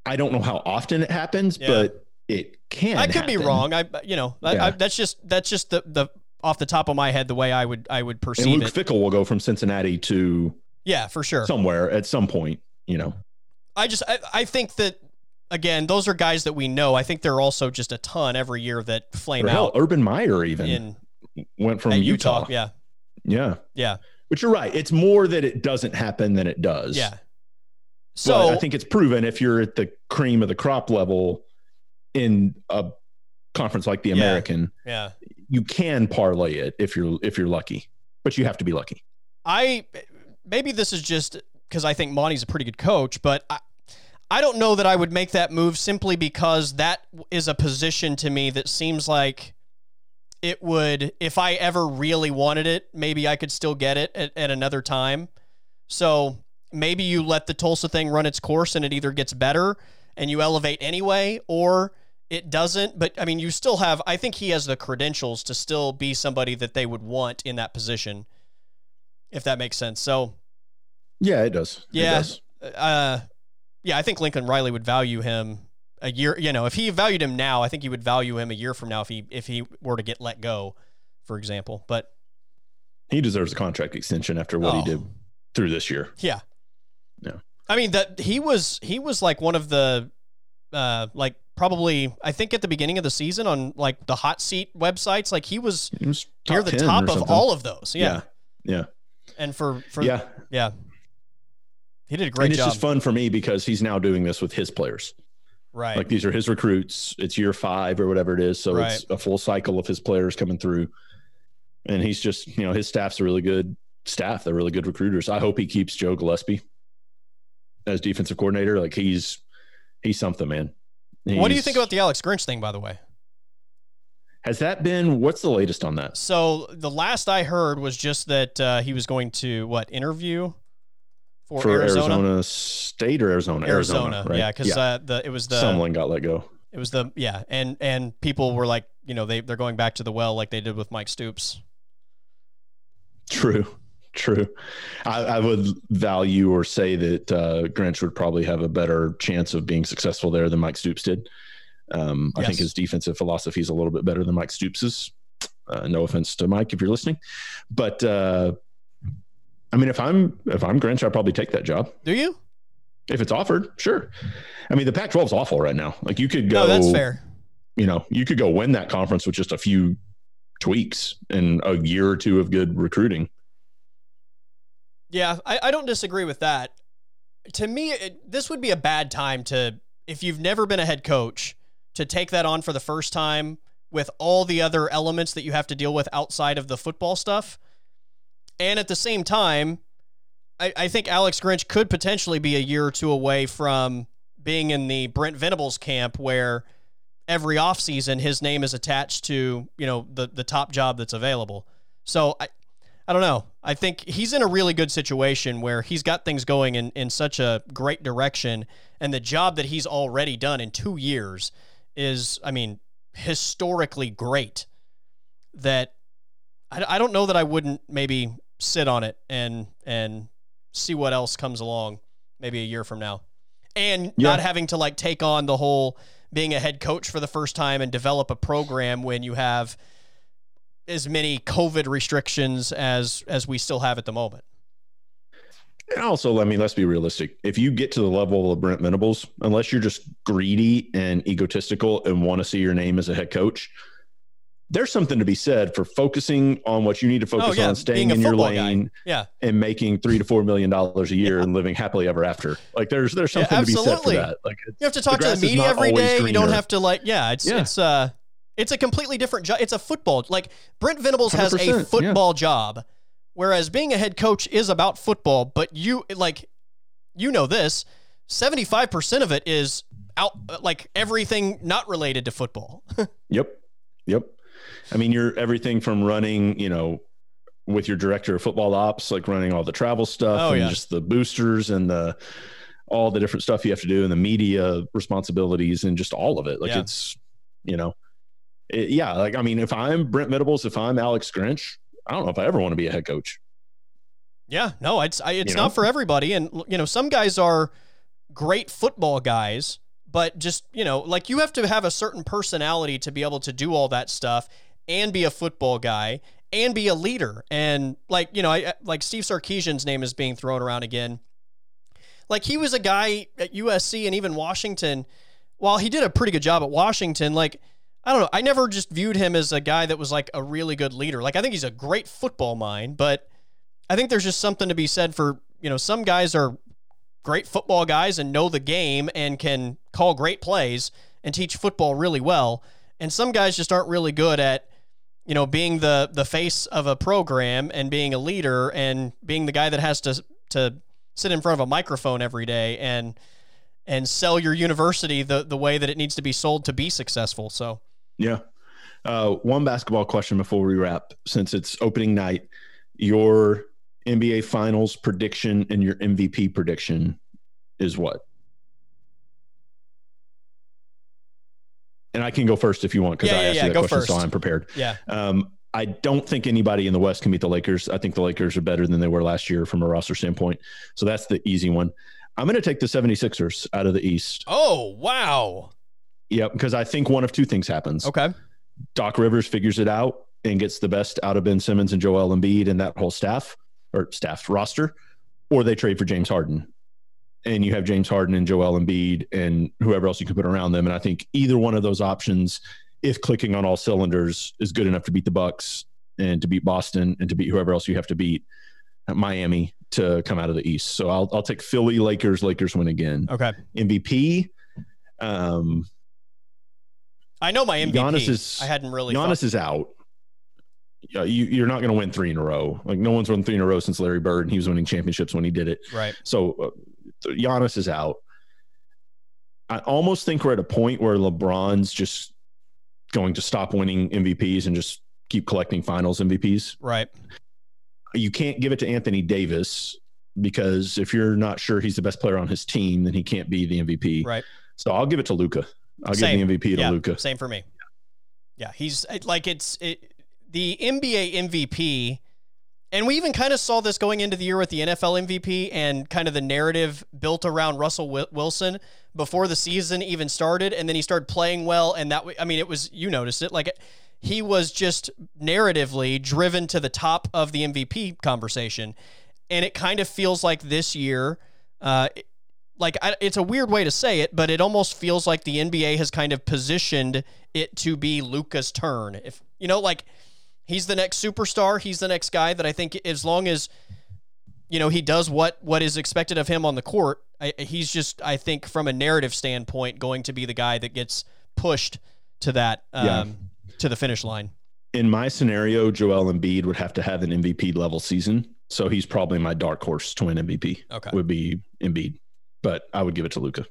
I don't know how often it happens, Yeah. but it can. I could be wrong. I, you know, Yeah. I, that's just that's just the the off the top of my head the way I would I would And perceive Luke it. Fickell will go from Cincinnati to Yeah, for sure. somewhere at some point. You know, I just I, I think that again, those are guys that we know. I think there are also just a ton every year that flame or hell, out Urban Meyer even in went from Utah. Utah. Yeah, yeah, yeah, but you're right. It's more that it doesn't happen than it does. yeah. So So I think it's proven if you're at the cream of the crop level in a conference like the Yeah. American, yeah, you can parlay it if you're if you're lucky, but you have to be lucky. I maybe this is just because I think Monty's a pretty good coach, but I, I don't know that I would make that move simply because that is a position to me that seems like it would, if I ever really wanted it, maybe I could still get it at, at another time. So maybe you let the Tulsa thing run its course and it either gets better and you elevate anyway, or it doesn't. But I mean, you still have, I think he has the credentials to still be somebody that they would want in that position, if that makes sense. So, Yeah, it does. It Yeah. does. uh, yeah, I think Lincoln Riley would value him a year. You know, if he valued him now, I think he would value him a year from now if he if he were to get let go, for example. But He deserves a contract extension after what Oh. he did through this year. yeah, Yeah. I mean that he was he was like one of the, uh, like probably I think at the beginning of the season on like the hot seat websites, like he was He was near the top of something. all of those. Yeah. Yeah. and for for Yeah. yeah, he did a great and it's job. just fun for me because he's now doing this with his players. Right. Like these are his recruits. It's year five or whatever it is. So Right. it's a full cycle of his players coming through. And he's just, you know, his staff's a really good staff. They're really good recruiters. I hope he keeps Joe Gillespie as defensive coordinator. Like he's he's something, man. what do you think about the Alex Grinch thing, by the way? has that been what's the latest on that? So the last I heard was just that uh, he was going to what interview for, For Arizona. Arizona. State or Arizona? Arizona, right? yeah, because uh, the it was the someone got let go. it was the yeah, and and people were like, you know, they they're going back to the well like they did with Mike Stoops. True, true. I, I would value or say that uh, Grinch would probably have a better chance of being successful there than Mike Stoops did. Um, I think his defensive philosophy is a little bit better than Mike Stoops's. Uh, no offense to Mike if you're listening, but uh, I mean, if I'm if I'm Grinch, I'd probably take that job Do you? if it's offered. Sure. I mean, the Pac-12 is awful right now. Like you could go. no, that's fair. You know, you could go win that conference with just a few tweaks and a year or two of good recruiting. Yeah, I, I don't disagree with that. To me, it, this would be a bad time to, if you've never been a head coach, to take that on for the first time with all the other elements that you have to deal with outside of the football stuff. And at the same time, I, I think Alex Grinch could potentially be a year or two away from being in the Brent Venables camp where every offseason his name is attached to, you know, the, the top job that's available. So I, I don't know. I think he's in a really good situation where he's got things going in, in such a great direction. And the job that he's already done in two years is, I mean, historically great. That I, I don't know that I wouldn't maybe sit on it and and see what else comes along maybe a year from now. And Yeah. not having to like take on the whole being a head coach for the first time and develop a program when you have as many COVID restrictions as as we still have at the moment. And also, I mean, let's be realistic. If you get to the level of Brent Venables, unless you're just greedy and egotistical and want to see your name as a head coach, there's something to be said for focusing on what you need to focus Oh, yeah, on, staying in your guy. lane, Yeah. and making three to four million dollars a year and living happily ever after. Like there's there's Yeah, something to be said for absolutely. that. Like You have to talk to the media every day. day. You don't have to like yeah, it's Yeah. it's uh it's a completely different job. It's a football. Like Brent Venables has a 100%, yeah. football job whereas being a head coach is about football, but you like you know this, 75% of it is out like everything not related to football. Yep. Yep. I mean, you're everything from running, you know, with your director of football ops, like running all the travel stuff Oh, and yeah. just the boosters and the all the different stuff you have to do and the media responsibilities and just all of it. Like Yeah. it's, you know, it- yeah. Like, I mean, if I'm Brent Venables, if I'm Alex Grinch, I don't know if I ever want to be a head coach. Yeah, no, it's I, it's You know? not for everybody, and you know some guys are great football guys, but just you know like you have to have a certain personality to be able to do all that stuff and be a football guy and be a leader, and like you know I like Steve Sarkisian's name is being thrown around again. Like he was a guy at USC and even Washington. While he did a pretty good job at Washington, like I don't know, I never just viewed him as a guy that was like a really good leader. Like I think he's a great football mind, but I think there's just something to be said for, you know, some guys are great football guys and know the game and can call great plays and teach football really well. And some guys just aren't really good at, you know, being the the face of a program and being a leader and being the guy that has to to sit in front of a microphone every day and and sell your university the the way that it needs to be sold to be successful. So Yeah. Uh, one basketball question before we wrap, since it's opening night. Your NBA Finals prediction and your MVP prediction is what? And I can go first if you want, because Yeah, I yeah, asked yeah, you that question, so. I'm prepared. yeah. Um, I don't think anybody in the West can beat the Lakers. I think the Lakers are better than they were last year from a roster standpoint. So that's the easy one. I'm going to take the 76ers out of the East. Oh wow. Yep, because I think one of two things happens. Okay. Doc Rivers figures it out and gets the best out of Ben Simmons and Joel Embiid and that whole staff or staff roster, or they trade for James Harden. And you have James Harden and Joel Embiid and whoever else you can put around them. And I think either one of those options, if clicking on all cylinders, is good enough to beat the Bucks and to beat Boston and to beat whoever else you have to beat at Miami to come out of the East. So I'll I'll take Philly, Lakers, Lakers win again. Okay. MVP. Um, I know my MVP. Giannis is- I hadn't really. Giannis is out. Yeah, you, you're not going to win three in a row. Like no one's won three in a row since Larry Bird, and he was winning championships when he did it. right. So uh, Giannis is out. I almost think we're at a point where LeBron's just going to stop winning MVPs and just keep collecting Finals MVPs. Right. You can't give it to Anthony Davis because if you're not sure he's the best player on his team, then he can't be the MVP. Right. So I'll give it to Luka. I'll Same. give the MVP to yeah. Luka. Same for me. Yeah, he's like it's it, the NBA MVP, and we even kind of saw this going into the year with the NFL MVP and kind of the narrative built around Russell Wilson before the season even started, and then he started playing well, and that I mean, it was you noticed it like. He was just narratively driven to the top of the MVP conversation. And it kind of feels like this year, uh, like I, it's a weird way to say it, but it almost feels like the NBA has kind of positioned it to be Luka's turn. If you know, like he's the next superstar, he's the next guy that I think as long as you know he does what what is expected of him on the court, I, he's just I think from a narrative standpoint going to be the guy that gets pushed to that um, Yeah. to the finish line. in my scenario, Joel Embiid would have to have an MVP level season. So he's probably my dark horse to win MVP. Okay. Would be Embiid, but I would give it to Luka.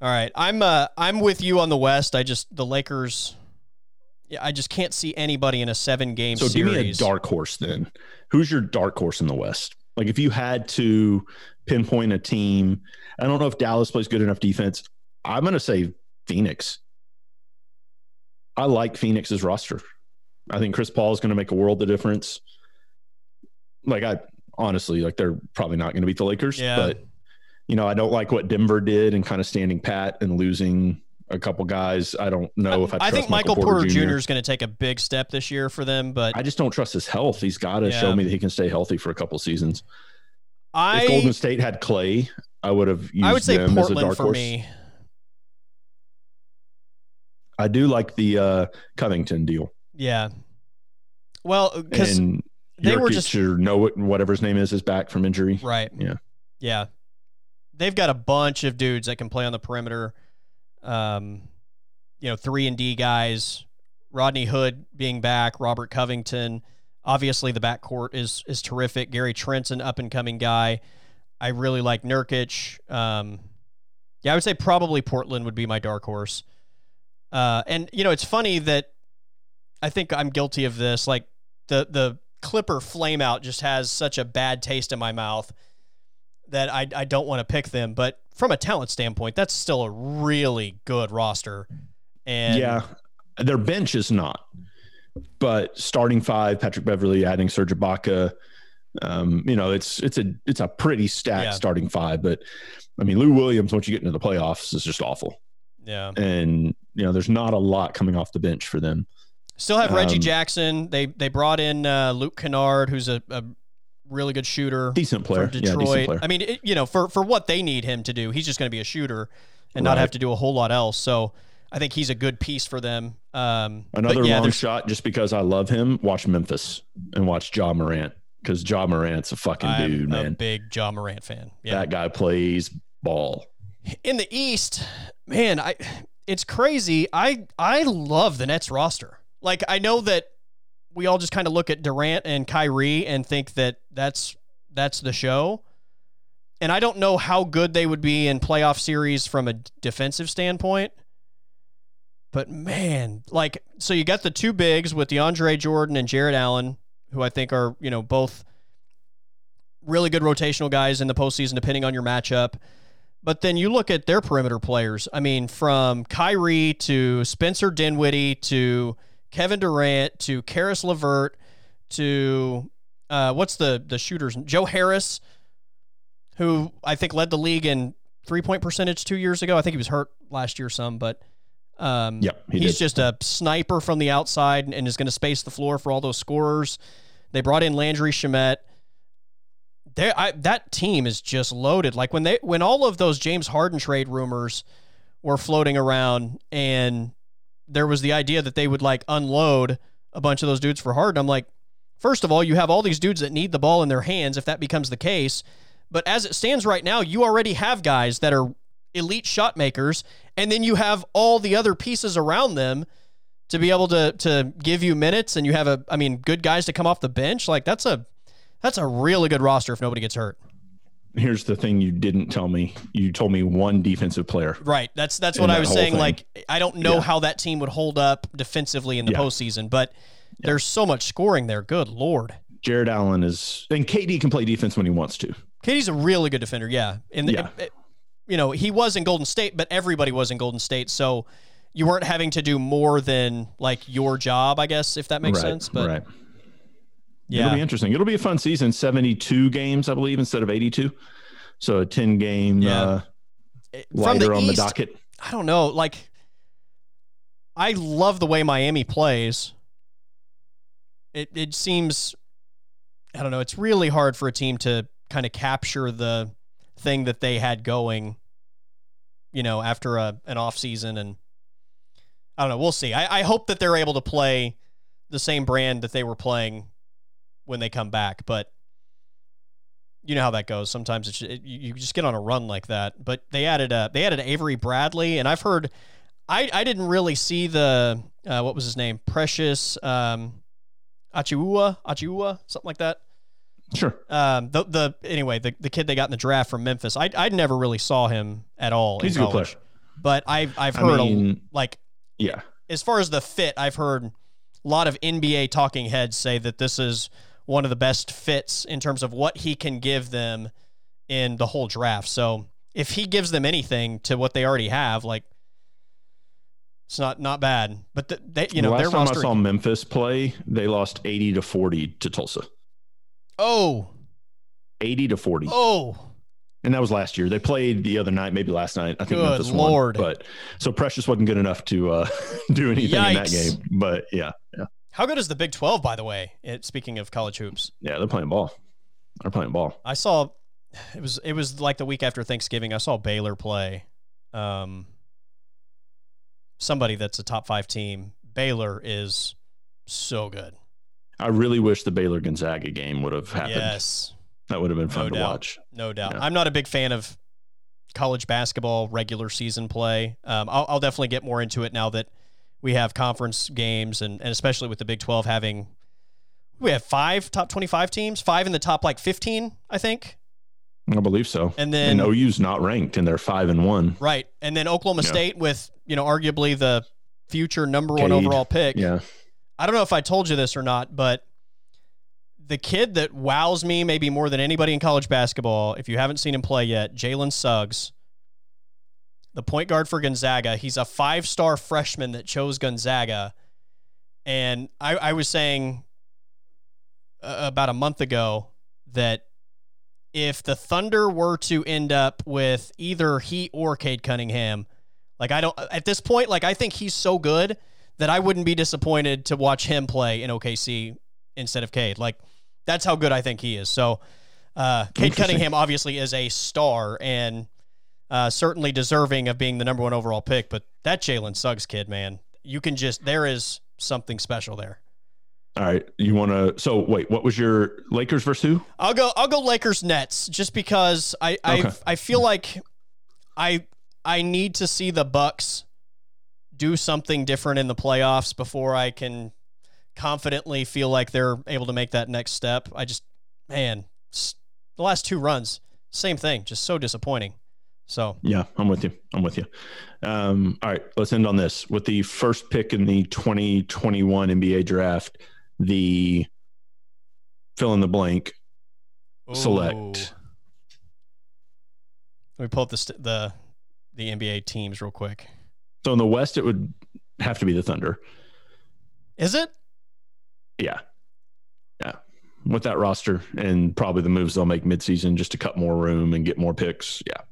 All right, I'm uh I'm with you on the West. I just the Lakers I just can't see anybody in a seven game So series. give me a dark horse then. Who's your dark horse in the West? Like if you had to pinpoint a team, I don't know if Dallas plays good enough defense. I'm going to say Phoenix. I like Phoenix's roster. I think Chris Paul is going to make a world of difference. Like I honestly, like they're probably not going to beat the Lakers, Yeah. but you know, I don't like what Denver did and kind of standing pat and losing a couple guys. I don't know if I. I think Michael Porter, Jr. Jr. is going to take a big step this year for them, but I just don't trust his health. He's got to Yeah. show me that he can stay healthy for a couple seasons. I if Golden State had Clay, I would have used I would say Portland for horse. me. I do like the uh, Covington deal, Yeah. Well, because they were just- or no whatever his name is is back from injury. right. Yeah. Yeah. They've got a bunch of dudes that can play on the perimeter. Um, you know, three and D guys. Rodney Hood being back, Robert Covington. Obviously, the backcourt is is terrific. Gary Trent's an up and coming guy. I really like Nurkic. Um, yeah, I would say probably Portland would be my dark horse. Uh, and you know, it's funny that I think I'm guilty of this. Like the the Clipper flameout just has such a bad taste in my mouth that I I don't want to pick them. But from a talent standpoint, that's still a really good roster. And yeah, their bench is not, but starting five: Patrick Beverley, adding Serge Ibaka. Um, you know, it's it's a it's a pretty stacked Yeah. starting five. But I mean, Lou Williams, once you get into the playoffs, is just awful. yeah. And you know, there's not a lot coming off the bench for them. Still have Reggie Um, Jackson. They they brought in uh, Luke Kennard, who's a, a really good shooter Decent player, Detroit. yeah, decent player. I mean, it, you know, for for what they need him to do, he's just going to be a shooter and not have to do a whole lot else. So I think he's a good piece for them. Um, Another yeah, long shot, just because I love him. Watch Memphis and watch Ja Morant because Ja Morant's a fucking I'm dude, a man. big John Morant fan. Yeah. That guy plays ball. in the East, man, I it's crazy. I I love the Nets roster. Like I know that we all just kind of look at Durant and Kyrie and think that that's that's the show. And I don't know how good they would be in playoff series from a defensive standpoint. But man, like so you got the two bigs with DeAndre Jordan and Jarrett Allen, who I think are, you know, both really good rotational guys in the postseason, depending on your matchup. But then you look at their perimeter players. I mean, from Kyrie to Spencer Dinwiddie to Kevin Durant to Caris LeVert to uh, what's the the shooters? Joe Harris, who I think led the league in three point percentage two years ago. I think he was hurt last year some, but um, Yep, he he's did. just a sniper from the outside and is going to space the floor for all those scorers. They brought in Landry Shamet. There, I, that team is just loaded. Like when they, when all of those James Harden trade rumors were floating around, and there was the idea that they would like unload a bunch of those dudes for Harden. I'm like, first of all, you have all these dudes that need the ball in their hands if that becomes the case. But as it stands right now, you already have guys that are elite shot makers, and then you have all the other pieces around them to be able to to give you minutes, and you have a, I mean, good guys to come off the bench. Like that's a that's a really good roster if nobody gets hurt. Here's the thing you didn't tell me. You told me one defensive player. Right. That's that's what I was saying. thing. Like I don't know Yeah. how that team would hold up defensively in the Yeah. postseason, but there's so much scoring there. Good lord. Jarrett Allen is, and KD can play defense when he wants to. KD's a really good defender, yeah. And Yeah. it- it- you know, he was in Golden State, but everybody was in Golden State, so you weren't having to do more than like your job, I guess, if that makes right, sense. But right. Yeah, It'll be interesting. It'll be a fun season. 72 games, I believe, instead of 82. So a 10 game Yeah. uh, lighter the on the docket. I don't know. Like, I love the way Miami plays. It it seems, I don't know. It's really hard for a team to kind of capture the thing that they had going. You know, after a an off season, and I don't know. We'll see. I, I hope that they're able to play the same brand that they were playing when they come back, but. You know how that goes. Sometimes it's it, you just get on a run like that. But they added uh they added Avery Bradley, and I've heard I, I didn't really see the uh, what was his name Precious um, Achiuwa Achiuwa something like that. Sure. Um, the the anyway the, the kid they got in the draft from Memphis. I I never really saw him at all. He's in a good college. player. But I've I've I heard a, like Yeah. as far as the fit, I've heard a lot of NBA talking heads say that this is one of the best fits in terms of what he can give them in the whole draft. So if he gives them anything to what they already have, like it's not not bad. But the, they, you know, the last their time roster. I saw Memphis play, they lost eighty to forty to Tulsa. oh, Eighty to 40. Oh. and that was last year. They played the other night, maybe last night. I think Good Memphis Lord. won, but so Precious wasn't good enough to uh, do anything in that game. But yeah, yeah, how good is the Big Twelve, by the way? It, speaking of college hoops, yeah, they're playing ball. They're playing ball. I saw it was it was like the week after Thanksgiving. I saw Baylor play. Um, somebody that's a top five team. Baylor is so good. I really wish the Baylor Gonzaga game would have happened. Yes, That would have been fun No to doubt. watch. no doubt. Yeah. I'm not a big fan of college basketball regular season play. Um, I'll, I'll definitely get more into it now that we have conference games and, and especially with the Big 12 having we have five top 25 teams, five in the top like 15, I think. I believe so. And then and OU's not ranked, and they're five and one. Right. And then Oklahoma Yeah. State with, you know, arguably the future number one overall pick. Yeah, I don't know if I told you this or not, but the kid that wows me maybe more than anybody in college basketball, if you haven't seen him play yet, Jalen Suggs, the point guard for Gonzaga. He's a five star freshman that chose Gonzaga. And I, I was saying uh, about a month ago that if the Thunder were to end up with either he or Cade Cunningham, like I don't at this point, like I think he's so good that I wouldn't be disappointed to watch him play in OKC instead of Cade. Like that's how good I think he is. So uh, Cade Cunningham obviously is a star and uh, certainly deserving of being the number one overall pick. But that Jalen Suggs kid, man, you can just there is something special there. All right. You want to? So wait, what was your Lakers versus who? I'll go. I'll go Lakers Nets just because I I Okay. I feel like I I need to see the Bucks do something different in the playoffs before I can confidently feel like they're able to make that next step. I just man, the last two runs, same thing, just so disappointing. So Yeah, I'm with you. I'm with you. Um, all right, let's end on this with the first pick in the 2021 NBA draft. The fill in the blank select. Ooh. Let me pull up the st- the the NBA teams real quick. So in the West, it would have to be the Thunder. Is it? Yeah, yeah. With that roster and probably the moves they'll make midseason just to cut more room and get more picks. Yeah,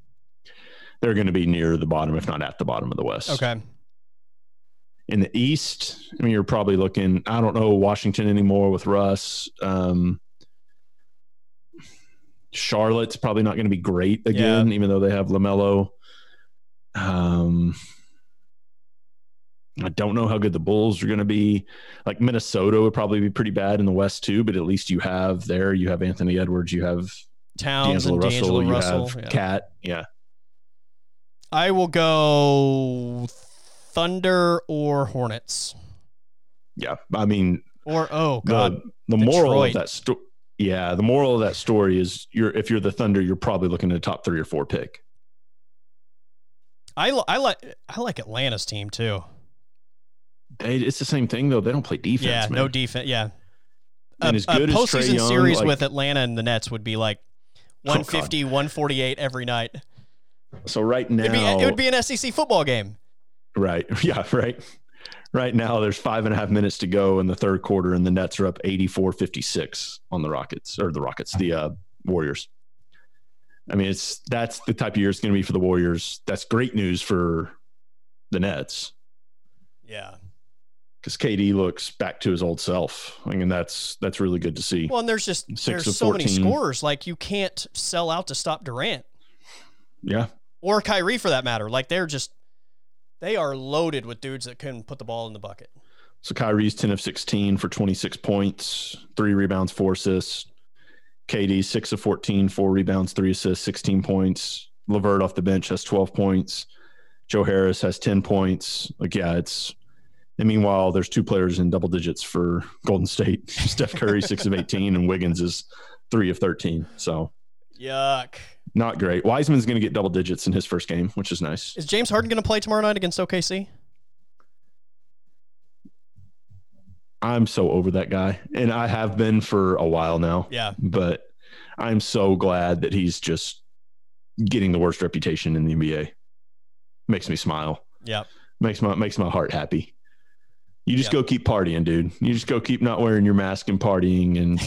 they're going to be near the bottom, if not at the bottom of the West. Okay. in the East, I mean, you're probably looking. I don't know Washington anymore with Russ. Um, Charlotte's probably not going to be great again, even though they have LaMelo. Um, I don't know how good the Bulls are going to be. Like Minnesota would probably be pretty bad in the West too, but at least you have there. You have Anthony Edwards. You have Towns D'Angelo and Russell. D'Angelo you Russell. have yeah. Cat. Yeah, I will go Thunder or Hornets. yeah. I mean, Or oh the god, the moral of that story yeah the moral of that story is you're if you're the thunder you're probably looking at a top three or four pick I I like I like Atlanta's team too. They- it's the same thing though they don't play defense yeah, man. no defense. Yeah, And a, as good a as postseason Young, series like- with Atlanta and the Nets would be like Oh, 150, 148 every night. So right now be it would be an SEC football game. right yeah right right now there's five and a half minutes to go in the third quarter and the nets are up 84-56 on the rockets or the rockets the uh, warriors i mean it's that's the type of year it's going to be for the warriors that's great news for the nets Yeah. because KD looks back to his old self. I mean, that's that's really good to see. Well, and there's just Six there's so many scorers. Like you can't sell out to stop Durant Yeah, or Kyrie for that matter. Like they're just they are loaded with dudes that can put the ball in the bucket. so Kyrie's ten of sixteen for twenty six points, three rebounds, four assists. KD six of 14, four rebounds, three assists, sixteen points. LeVert off the bench has twelve points. Joe Harris has ten points. Like, yeah, it's. And meanwhile, there's two players in double digits for Golden State. Steph Curry six of eighteen, and Wiggins is three of thirteen. So Yuck. Not great. Wiseman's going to get double digits in his first game, which is nice. Is James Harden going to play tomorrow night against OKC? I'm so over that guy, and I have been for a while now. Yeah. But I'm so glad that he's just getting the worst reputation in the NBA. Makes me smile. Yeah. Makes my makes my heart happy. You just Yeah. go keep partying, dude. You just go keep not wearing your mask and partying, and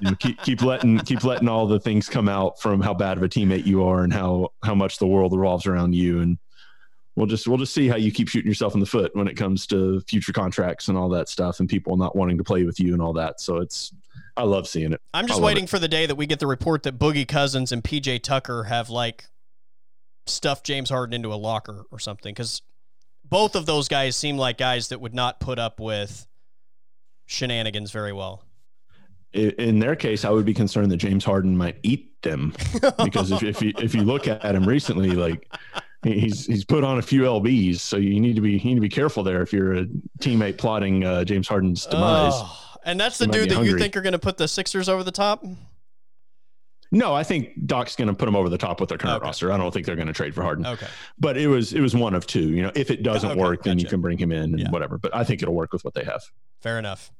you know, keep keep letting keep letting all the things come out from how bad of a teammate you are and how how much the world revolves around you. And we'll just we'll just see how you keep shooting yourself in the foot when it comes to future contracts and all that stuff, and people not wanting to play with you and all that. So it's I love seeing it. I'm just waiting for the day that we get the report that Boogie Cousins and PJ Tucker have like stuffed James Harden into a locker or something because both of those guys seem like guys that would not put up with shenanigans very well. In their case, I would be concerned that James Harden might eat them because if, if you if you look at him recently, like he's he's put on a few lbs, so you need to be you need to be careful there if you're a teammate plotting uh, James Harden's demise. Oh, and that's the dude that you think are going to put the Sixers over the top? No, I think Doc's going to put them over the top with their current Okay. roster. I don't think they're going to trade for Harden. Okay. But it was it was one of two. You know, if it doesn't Okay, work, then you can bring him in and Yeah. whatever. But I think it'll work with what they have. Fair enough.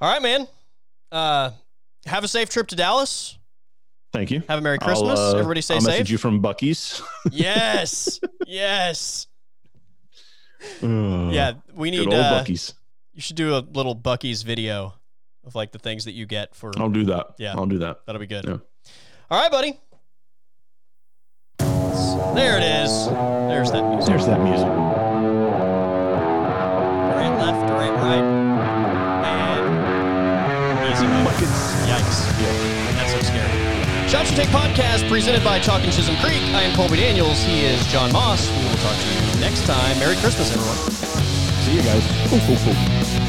All right, man. Uh, have a safe trip to Dallas. Thank you. Have a Merry Christmas. uh, Everybody stay I'll safe. message you from Buc-ee's. yes. yes. Uh, Yeah, we need. old Uh, Buc-ee's. you should do a little Buc-ee's video of like the things that you get for. I'll do that. Yeah. I'll do that. That'll be good. Yeah. All right, buddy. There it is. There's that music. There's that music. Right, left, right, right. And easy mode. Yikes. That's so scary. Shots You Take podcast presented by Chalk and Chisholm Creek. I am Colby Daniels. He is John Moss. We will talk to you next time. Merry Christmas, everyone. See you guys.